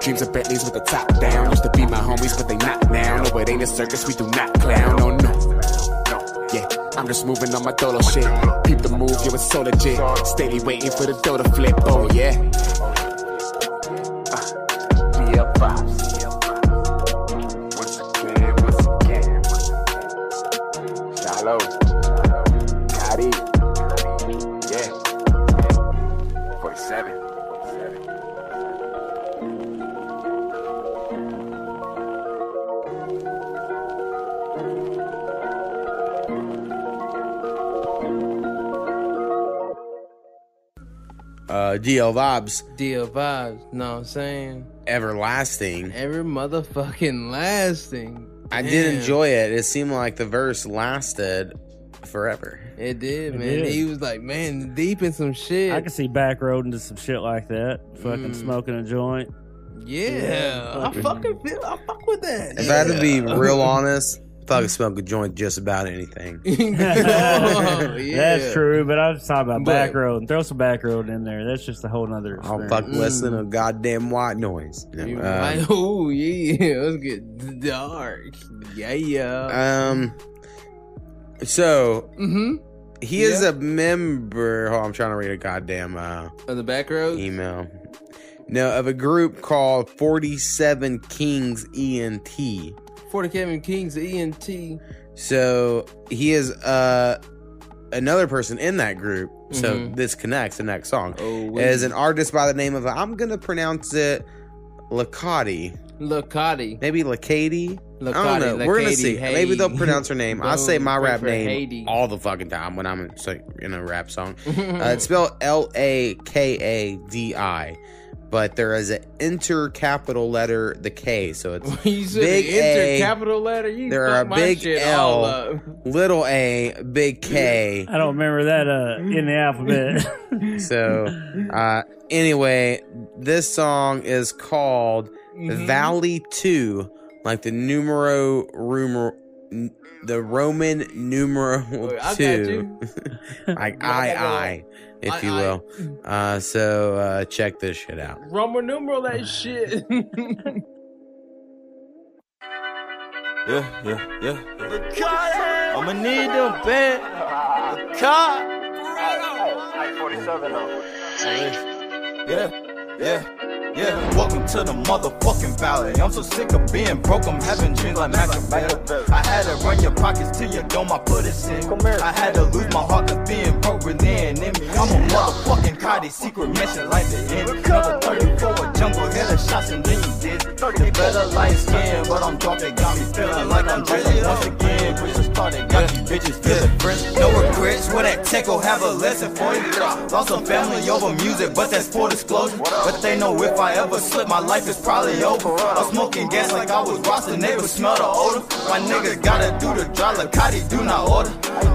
Dreams of Bentleys with the top down. Used to be my homies, but they not now. No, it ain't a circus, we do not clown. No, no. Yeah, I'm just moving on my dolo shit. Peep the move, yo, it's so legit. Steady waiting for the dough to flip. Oh, yeah. Uh, D.L. Vibez. Uh, D.L. Vibez, Deal vibes. Know what I'm saying? Everlasting. Every motherfucking lasting. I did enjoy it. It seemed like the verse lasted forever. It did, It man. did. He was like, man, deep in some shit. I could see back road into some shit like that. Fucking Mm. smoking a joint. yeah, I fucking- fucking feel. I fuck with that. If I had to be real honest, fucking smoke a joint just about anything. Oh, yeah. That's true, but I was talking about But- back road and throw some back road in there. That's just a whole nother. I'll experience. fuck than a goddamn white noise. No, You right. Oh yeah, let's get dark. Yeah, yeah. Um. So mm-hmm. he is Yeah. a member. Oh, I'm trying to read a goddamn uh, Of the back road. email. No, of a group called 47 Kings ENT. Forty Kevin King's ENT. So he is uh another person in that group. So Mhm. this connects the next song. Oh, Is an artist by the name of I'm gonna pronounce it LaKadi. LaKadi. Maybe LaKadi. I don't LaKadi, know. We're gonna see. hey. Maybe they'll pronounce her name. I say my rap name Haiti. all the fucking time when I'm in, in a rap song. uh, it's spelled L A K A D I, but there is an inter capital letter, the K. So it's big enter A. capital letter. You There are a big L, little A, big K. I don't remember that uh, in the alphabet. So, uh, anyway, this song is called Mhm. Valley 2, like the numero, rumor, n- the Roman numeral Wait, I got 2. you. like I, I, if I, you I. will. Uh, so, uh, check this shit out. Roman numeral that shit. Yeah, yeah, yeah. I'ma need them bad. Car. I 47 though. Yeah, Yeah, yeah. Yeah, welcome to the motherfucking valley. I'm so sick of being broke, I'm having dreams like Machiavelli. I had to run your pockets till your dome, I put it in. I had to lose my heart cause being broke really in me. I'm a motherfucking Cardi, secret mission like the end. Another 34 jungle, hit shots and then you did. They better light skin, but I'm drunk, they got me feeling like I'm drinking once again. Christmas started, got these bitches feeling fresh. No regrets, where that will have a lesson for you. Lost some family over music, but that's for disclosure. But they know if I ever slip, my life is probably over. I'm smoking gas like I was Boston, they would smell the odor. My niggas gotta do the dry, LaKadi do not order.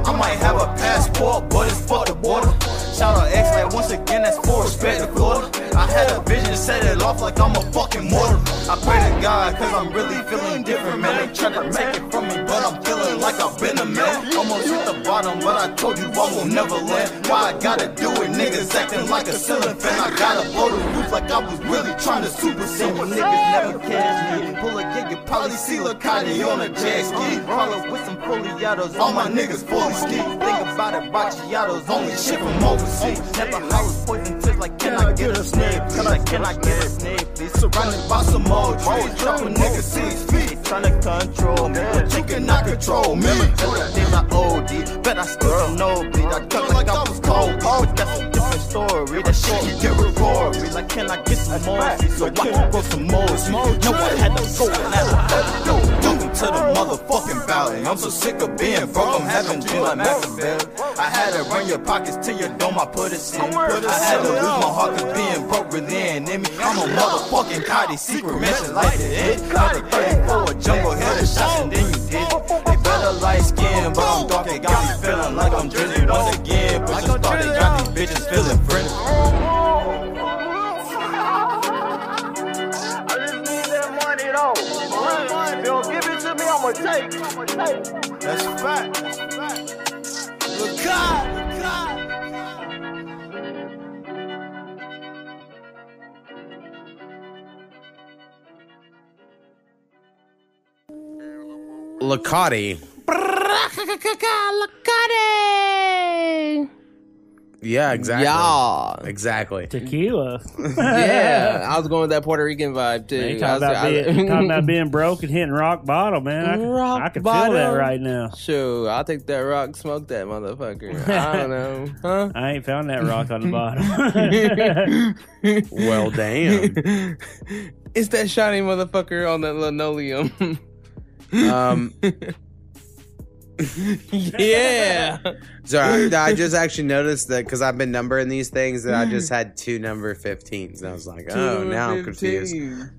I might have a passport, but it's for the border. Shout out X like once again, that's for respect to Florida. I had a vision, set it off like I'm a fucking mortar. I pray to God, cause I'm really feeling different, man. They try to take it from me, but I'm feeling like I've been a man. Almost hit the bottom, but I told you I will never land. Why I gotta do it, niggas acting like a ceiling fan. I gotta blow the roof like I was really trying to super sing. Niggas never catch me. Pull a gig, you probably see LaKadi on a jet ski. Roll with some foliatos, all my niggas fully ski. Think about it, Bacciatos, only shit from overseas. Never hollers, poison tips like, can I get a snake? Please, like, can I get a snake? Please, surrounded by some more trees. Drop a nigga six feet. Tryna control me, but you cannot control me. Days I OD, bet I still can no bleed. I duck like I was cold, but that's different story. That shit get rewarded. Like, can I get some more? So I can grow some more. No one had to go and ask Welcome to the motherfucking valley. I'm so sick of being broke. I'm having dreams like Machiavelli. I had to run your pockets to your dome. I put it in. I had to lose my heart cause being broke really ain't in me. I'm a motherfucking Cardi secret mission like the end. Another 34 jungle hit the shots and then you did. They better light skin, but I'm dark. They got me feeling like I'm drizzling once again. Bitches started, got these bitches feeling friendly. That's a fact. That's a fact. Look Yeah, exactly. Yeah. Exactly. Tequila. yeah, I was going with that Puerto Rican vibe too. Man, you talking about, being, talking about being broke and hitting rock bottom, man. I, can- Rock I can feel that right now. Sure, I'll take that rock, smoke that motherfucker. I don't know, huh? I ain't found that rock on the bottom. Well, damn. It's that shiny motherfucker on that linoleum. Um, yeah. So I, I just actually noticed that because I've been numbering these things that I just had two number 15s. And I was like, oh, Two now I'm confused.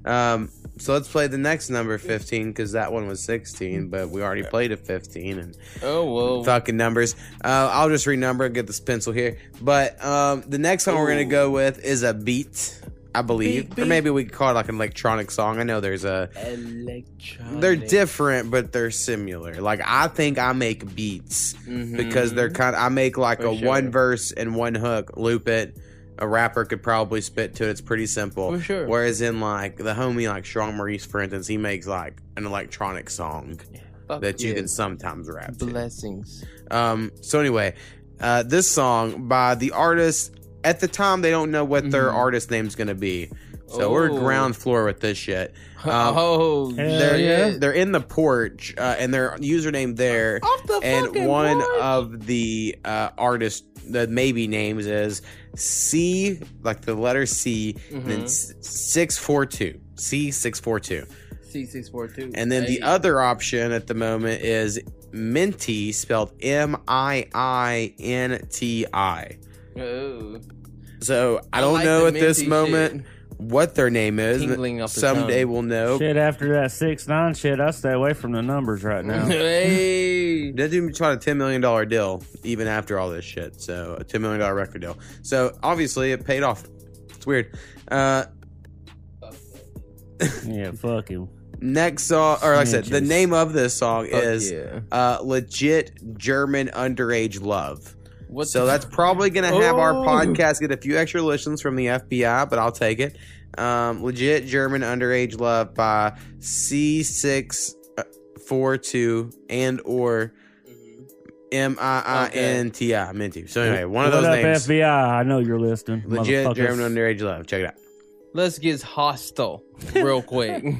Um, so let's play the next number 15 because that one was 16, but we already played a 15 and Oh whoa. fucking numbers. Uh, I'll just renumber and get this pencil here. But um, the next song we're gonna go with is a beat, I believe, Beat, or maybe we could call it like an electronic song. I know there's a. Electronic. They're different, but they're similar. Like I think I make beats because they're kind. of I make like Mm-hmm. For a sure. one verse and one hook, loop it. A rapper could probably spit to it. It's pretty simple. For sure. Whereas in like the homie like Strong Maurice, for instance, he makes like an electronic song Fuck that you yeah. can sometimes rap. to. Blessings. Um, so anyway, uh, this song by the artist at the time they don't know what their artist name's gonna be. So we're Mm-hmm. Oh. ground floor with this shit. Um, oh, they're yeah. they're in the porch uh, and their username there the and one porch. of the uh, artist the maybe names is C like the letter C and then Mhm. six four two C six four two. C642. And then the other option at the moment is Miinti, spelled M I I N T I. Oh. So I I don't like know at this Miinti moment what their name is. Tingling off Someday tongue. we'll know. Shit, after that six nine shit, I stay away from the numbers right now. hey. That dude tried a ten million dollar deal even after all this shit. So a ten million dollar record deal. So obviously it paid off. It's weird. Uh, yeah, fuck him. next song, or like I said, the name of this song Fuck is yeah. uh, legit German underage love. What so the- that's probably going to have our Oh. podcast get a few extra listens from the FBI, but I'll take it. Um, legit German underage love by C642 and or M I I N T I Miinti. So anyway, one of What those up, names. FBI? I know you're listening. Legit. German underage love. Check it out. Let's get hostile real quick.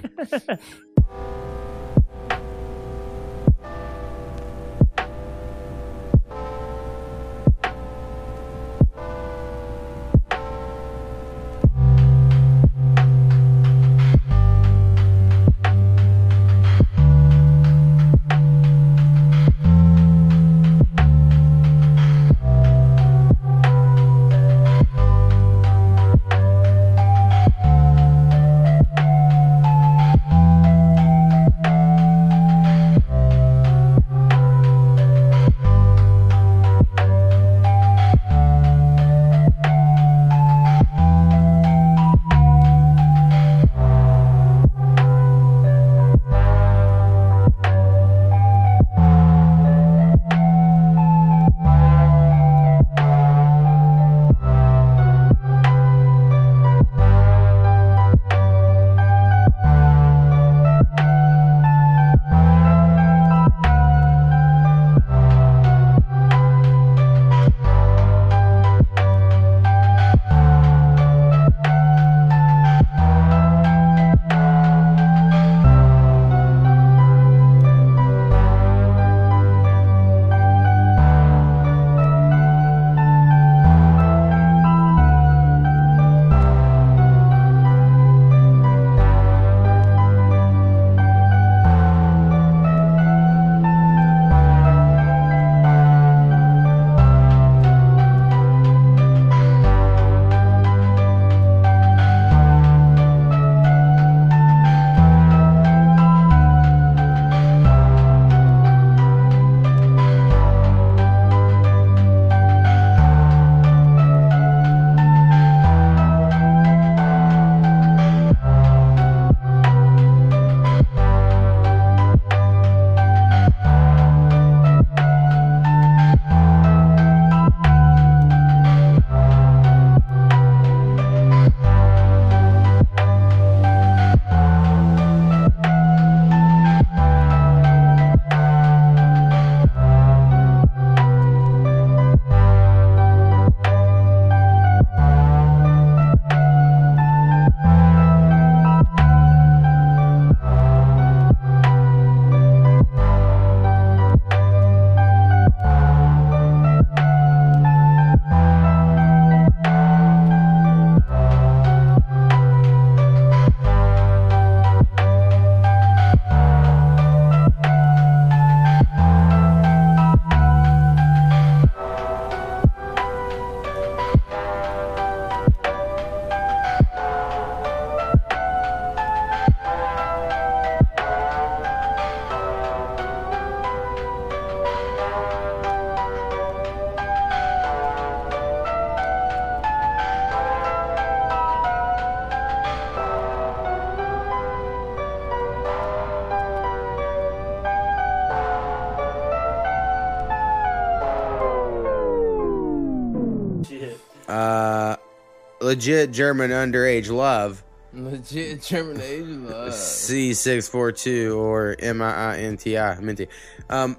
legit German underage love. Legit German Asian love. C642 or M I I N T I. Minty. Um,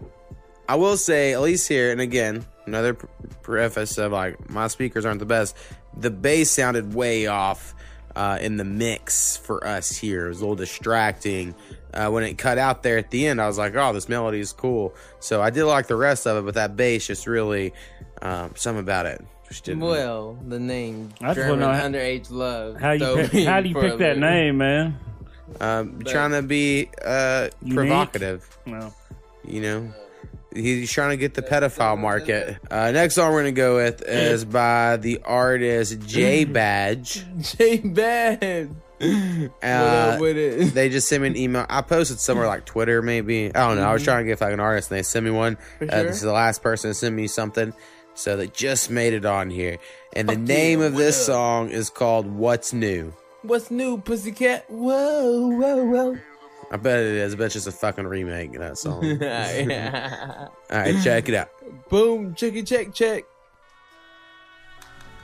I will say, at least here, and again, another pr- preface of like, my speakers aren't the best. The bass sounded way off uh, in the mix for us here. It was a little distracting. Uh, when it cut out there at the end, I was like, oh, this melody is cool. So I did like the rest of it, but that bass just really, um, something about it. Just didn't. Well, the name I just German wanna know how- underage love. How you pick, how do you pick that loop. name, man? Um, trying to be uh, Unique? provocative. No. You know, he's trying to get the pedophile market. Uh, next song we're gonna go with is by the artist J Badge. J Bad. Uh, up with it? They just sent me an email. I posted somewhere like Twitter, maybe. I don't know. I was Mhm. trying to get like an artist, and they sent me one. For Uh, this is the last person to send me something, so they just made it on here. And the oh, Fuck name yeah, of this up? song is called "What's New." What's new, pussycat? Whoa, whoa, whoa. I bet it is. I bet it's just a fucking remake of that song. All right, check it out. Boom, checky, check, check.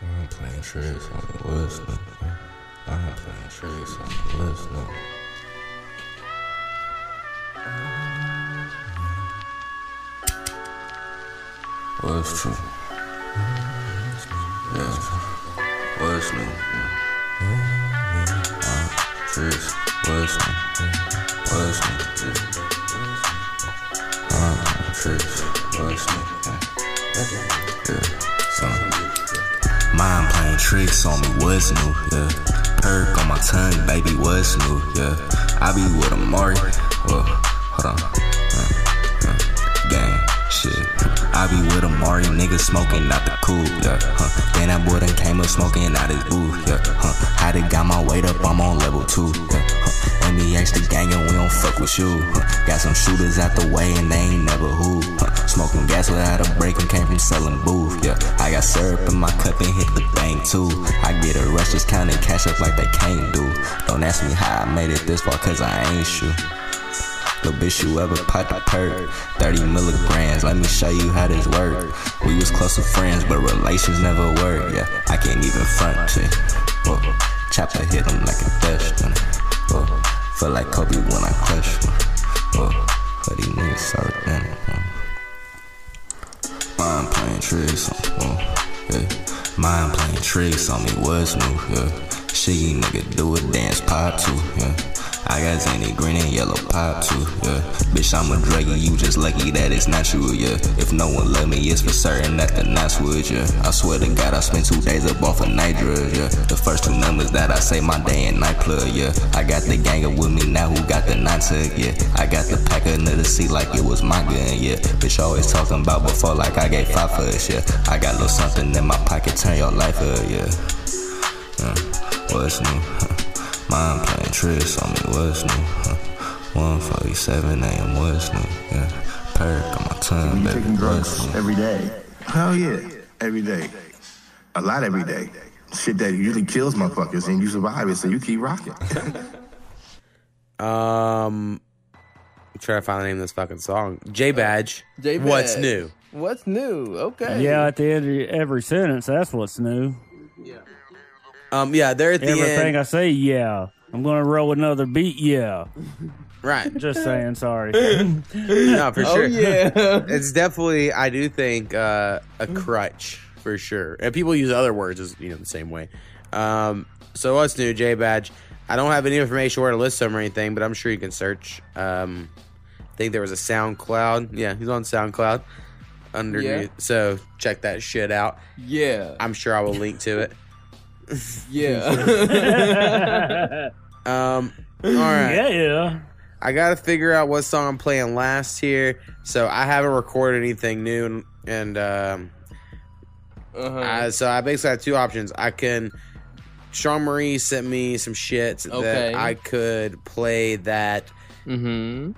I'm playing tricks on the what's new. I'm playing tricks on the what's new. What's true? Yeah. What's new? Uh, tricks. What's new? What's new? Uh, tricks. What's new? Yeah. Son. Mind playing tricks on me, what's new? Yeah. Perk on my tongue, baby, what's new? Yeah. I be with a Mari. Well, hold on. Uh, uh, gang, shit. I be with a Mari, nigga smoking out the cool, yeah. Huh. Then that boy done came up smoking out his booth, yeah. Huh. Had to got my weight up, I'm on level two, yeah. Huh. MEX the gang and we don't fuck with you. Huh. Got some shooters out the way and they ain't never who. Huh. Smoking gas without a break and came from selling booth, yeah. I got syrup in my cup and hit the thing too. I get a rush, just counting cash up like they can't do. Don't ask me how I made it this far, cause I ain't sure. Little bitch, you ever popped a perk? 30 milligrams, let me show you how this work. We was close to friends, but relations never work. Yeah, I can't even front shit. Whoa, chopper hit him like a Dutchman. Whoa, feel like Kobe when I clutch him. Whoa, hoodie niggas sorry then. Mind playing tricks on, whoa, yeah. Mind playing tricks on me, what's new, yeah. Shiggy nigga do a dance pop too, yeah. I got Zanny green and yellow pop too, yeah. Bitch, I'm a druggie, you just lucky that it's natural, yeah. If no one love me, it's for certain that the nights would, yeah. I swear to God, I spent two days up off of night yeah. The first two numbers that I say my day and night plug, yeah. I got the gang up with me now who got the nine yeah. I got the pack under the seat like it was my gun, yeah. Bitch, always talking about before like I gave five for us, yeah. I got a little something in my pocket, turn your life up, yeah. Uh, what's new? Huh. Mind playing tricks on me, what's new? Huh. 147 a.m. what's new? Yeah. Perk on my tongue, You baby, taking what's drugs new? every day? Hell yeah, every day. A lot every day. Shit that usually kills motherfuckers and you survive it, so you keep rocking. Um, I'm trying to find the name of this fucking song. J Badge. J Badge. What's new? What's new? Okay. Yeah, at the end of every sentence, that's what's new. Um, yeah, they're at the Everything end. I say, yeah. I'm gonna roll another beat, yeah. Right. Just saying, sorry. no, for Oh, sure. yeah. it's definitely, I do think, uh, a crutch for sure. And people use other words as you know the same way. Um, so what's new, J Badge? I don't have any information where to list them or anything, but I'm sure you can search. Um, I think there was a SoundCloud. Yeah, he's on SoundCloud underneath. So check that shit out. Yeah. I'm sure I will link to it. Yeah. um. All right. Yeah, yeah. I gotta figure out what song I'm playing last here. So I haven't recorded anything new, and, and um, Uh-huh. I- so I basically have two options. I can. Strong Maurice sent me some shit Okay. that I could play that. Mm-hmm.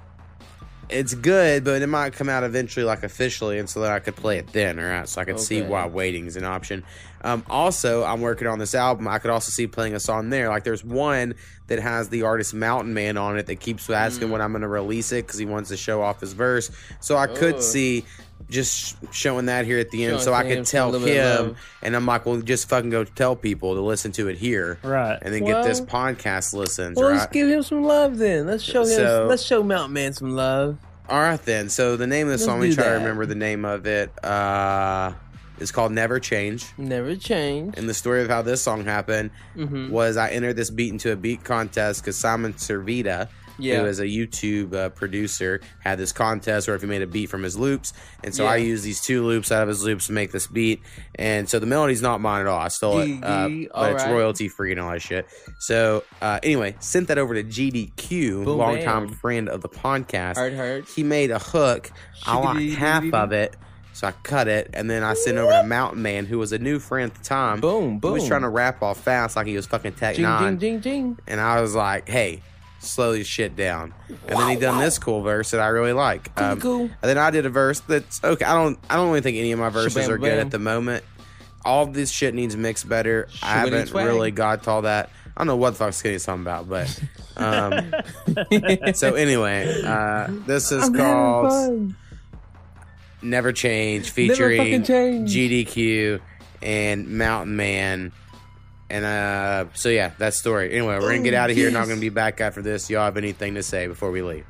It's good, but it might come out eventually, like officially, and so that I could play it then, all right? So I could see why waiting is an option. Um, also, I'm working on this album. I could also see playing a song there. Like, there's one that has the artist Mountain Man on it that keeps asking when I'm going to release it because he wants to show off his verse. So I could Oh. see just showing that here at the end, Showing so I could tell little bit of him, and I'm like, well, just fucking go tell people to listen to it here, right? And then get this podcast listened. Well, right? let's give him some love then. Let's show him. So- let's show Mountain Man some love. All right then. So the name of the Let's song, let do me try to remember the name of it. Uh, it's called "Never Change." Never change. And the story of how this song happened Mhm. was I entered this beat into a beat contest because Simon Servita, Yeah. who is a YouTube uh, producer, had this contest where if he made a beat from his loops, and so Yeah. I used these two loops out of his loops to make this beat. And so the melody's not mine at all. I stole it, uh, but it's alright. royalty free and all that shit. So uh, anyway, sent that over to GDQ, Boom, longtime bam. friend of the podcast. Heard, heard. He made a hook. I Shiggity, half of it. So I cut it, and then I sent it over to Mountain Man, who was a new friend at the time. Boom, boom. He was trying to rap off fast like he was fucking Tech ding, Nine. Ding, jing, jing. And I was like, hey, slow this shit down. And then he done this cool verse that I really like. Um, cool. And then I did a verse that's okay. I don't I don't really think any of my verses Shabam are good bam. at the moment. All this shit needs mixed better. I haven't swag. really got to all that. I don't know what the fuck Skinny's talking about, but um, so anyway, uh, this is I'm called fun. Never Change featuring fucking change. GDQ and Mountain Man. And uh so yeah, that story. Anyway, we're gonna get Oh, out of here. yes. Not gonna be back after this. Y'all have anything to say before we leave?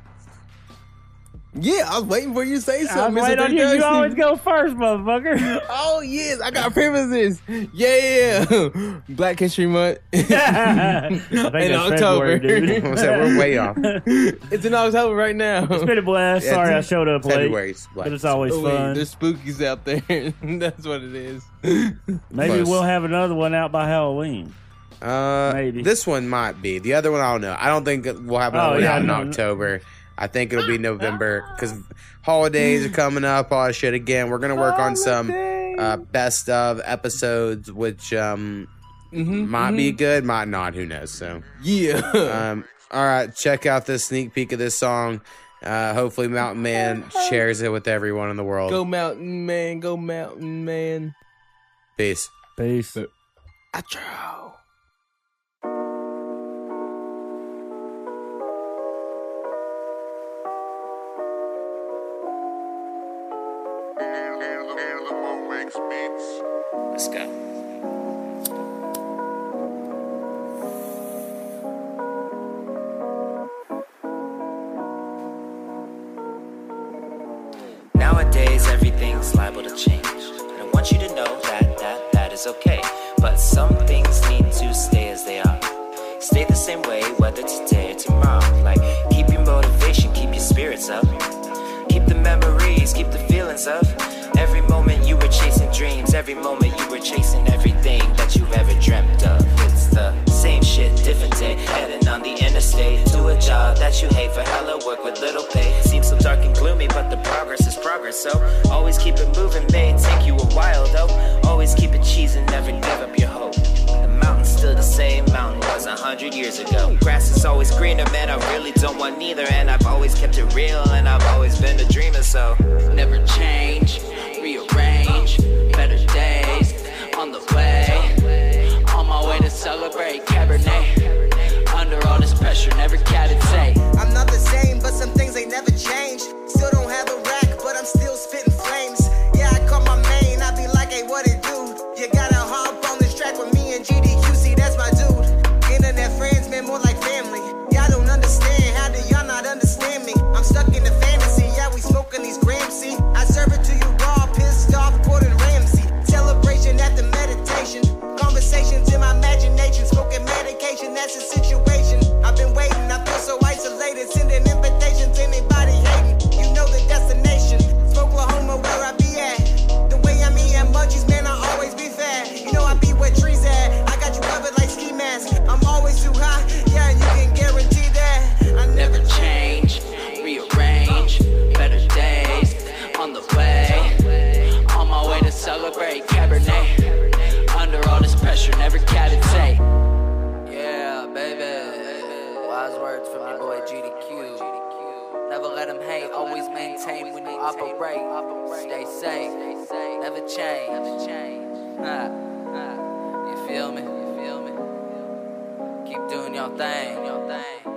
Yeah, I was waiting for you to say something. waiting Mr. on you. You always go first, motherfucker. Oh yes, I got premises. Yeah, Black History Month. in October, February, dude. We're way off. it's in October right now. It's been a blast. Yeah, Sorry I showed up late. February's But it's always Oh, wait, fun. there's spookies out there. That's what it is. Maybe Close. we'll have another one out by Halloween. Uh, Maybe. this one might be. The other one, I don't know. I don't think that we'll have another Oh, one yeah, out in no, no. October. I think it'll be November because holidays are coming up. All that shit again. We're gonna work on some uh, best of episodes, which um might be good, might not. Who knows? So Yeah. um, all right, check out this sneak peek of this song. Uh, hopefully, Mountain Man shares it with everyone in the world. Go Mountain Man, go Mountain Man. Peace. Peace. Outro. Every moment you were chasing everything that you've ever dreamt of. It's the same shit, different day. Heading on the interstate to a job that you hate for hella work with little pay. Seems so dark and gloomy, but the progress is progress. So always keep it moving, may take you a while though. Always keep it cheesing, never give up your hope. The mountain's still the same mountain was a hundred years ago. Grass is always greener, man. I really don't want neither, and I've always kept it real, and I've always been a dreamer. So Never change, rearrange, way. On my way to celebrate Cabernet. Under all this pressure, never cabbage say. I'm not the same, but some things ain't never changed. Still don't have a rack, but I'm still spitting operate. Stay safe, never change. Huh. Ah, ah. You feel me? You feel me? Keep doing your thing.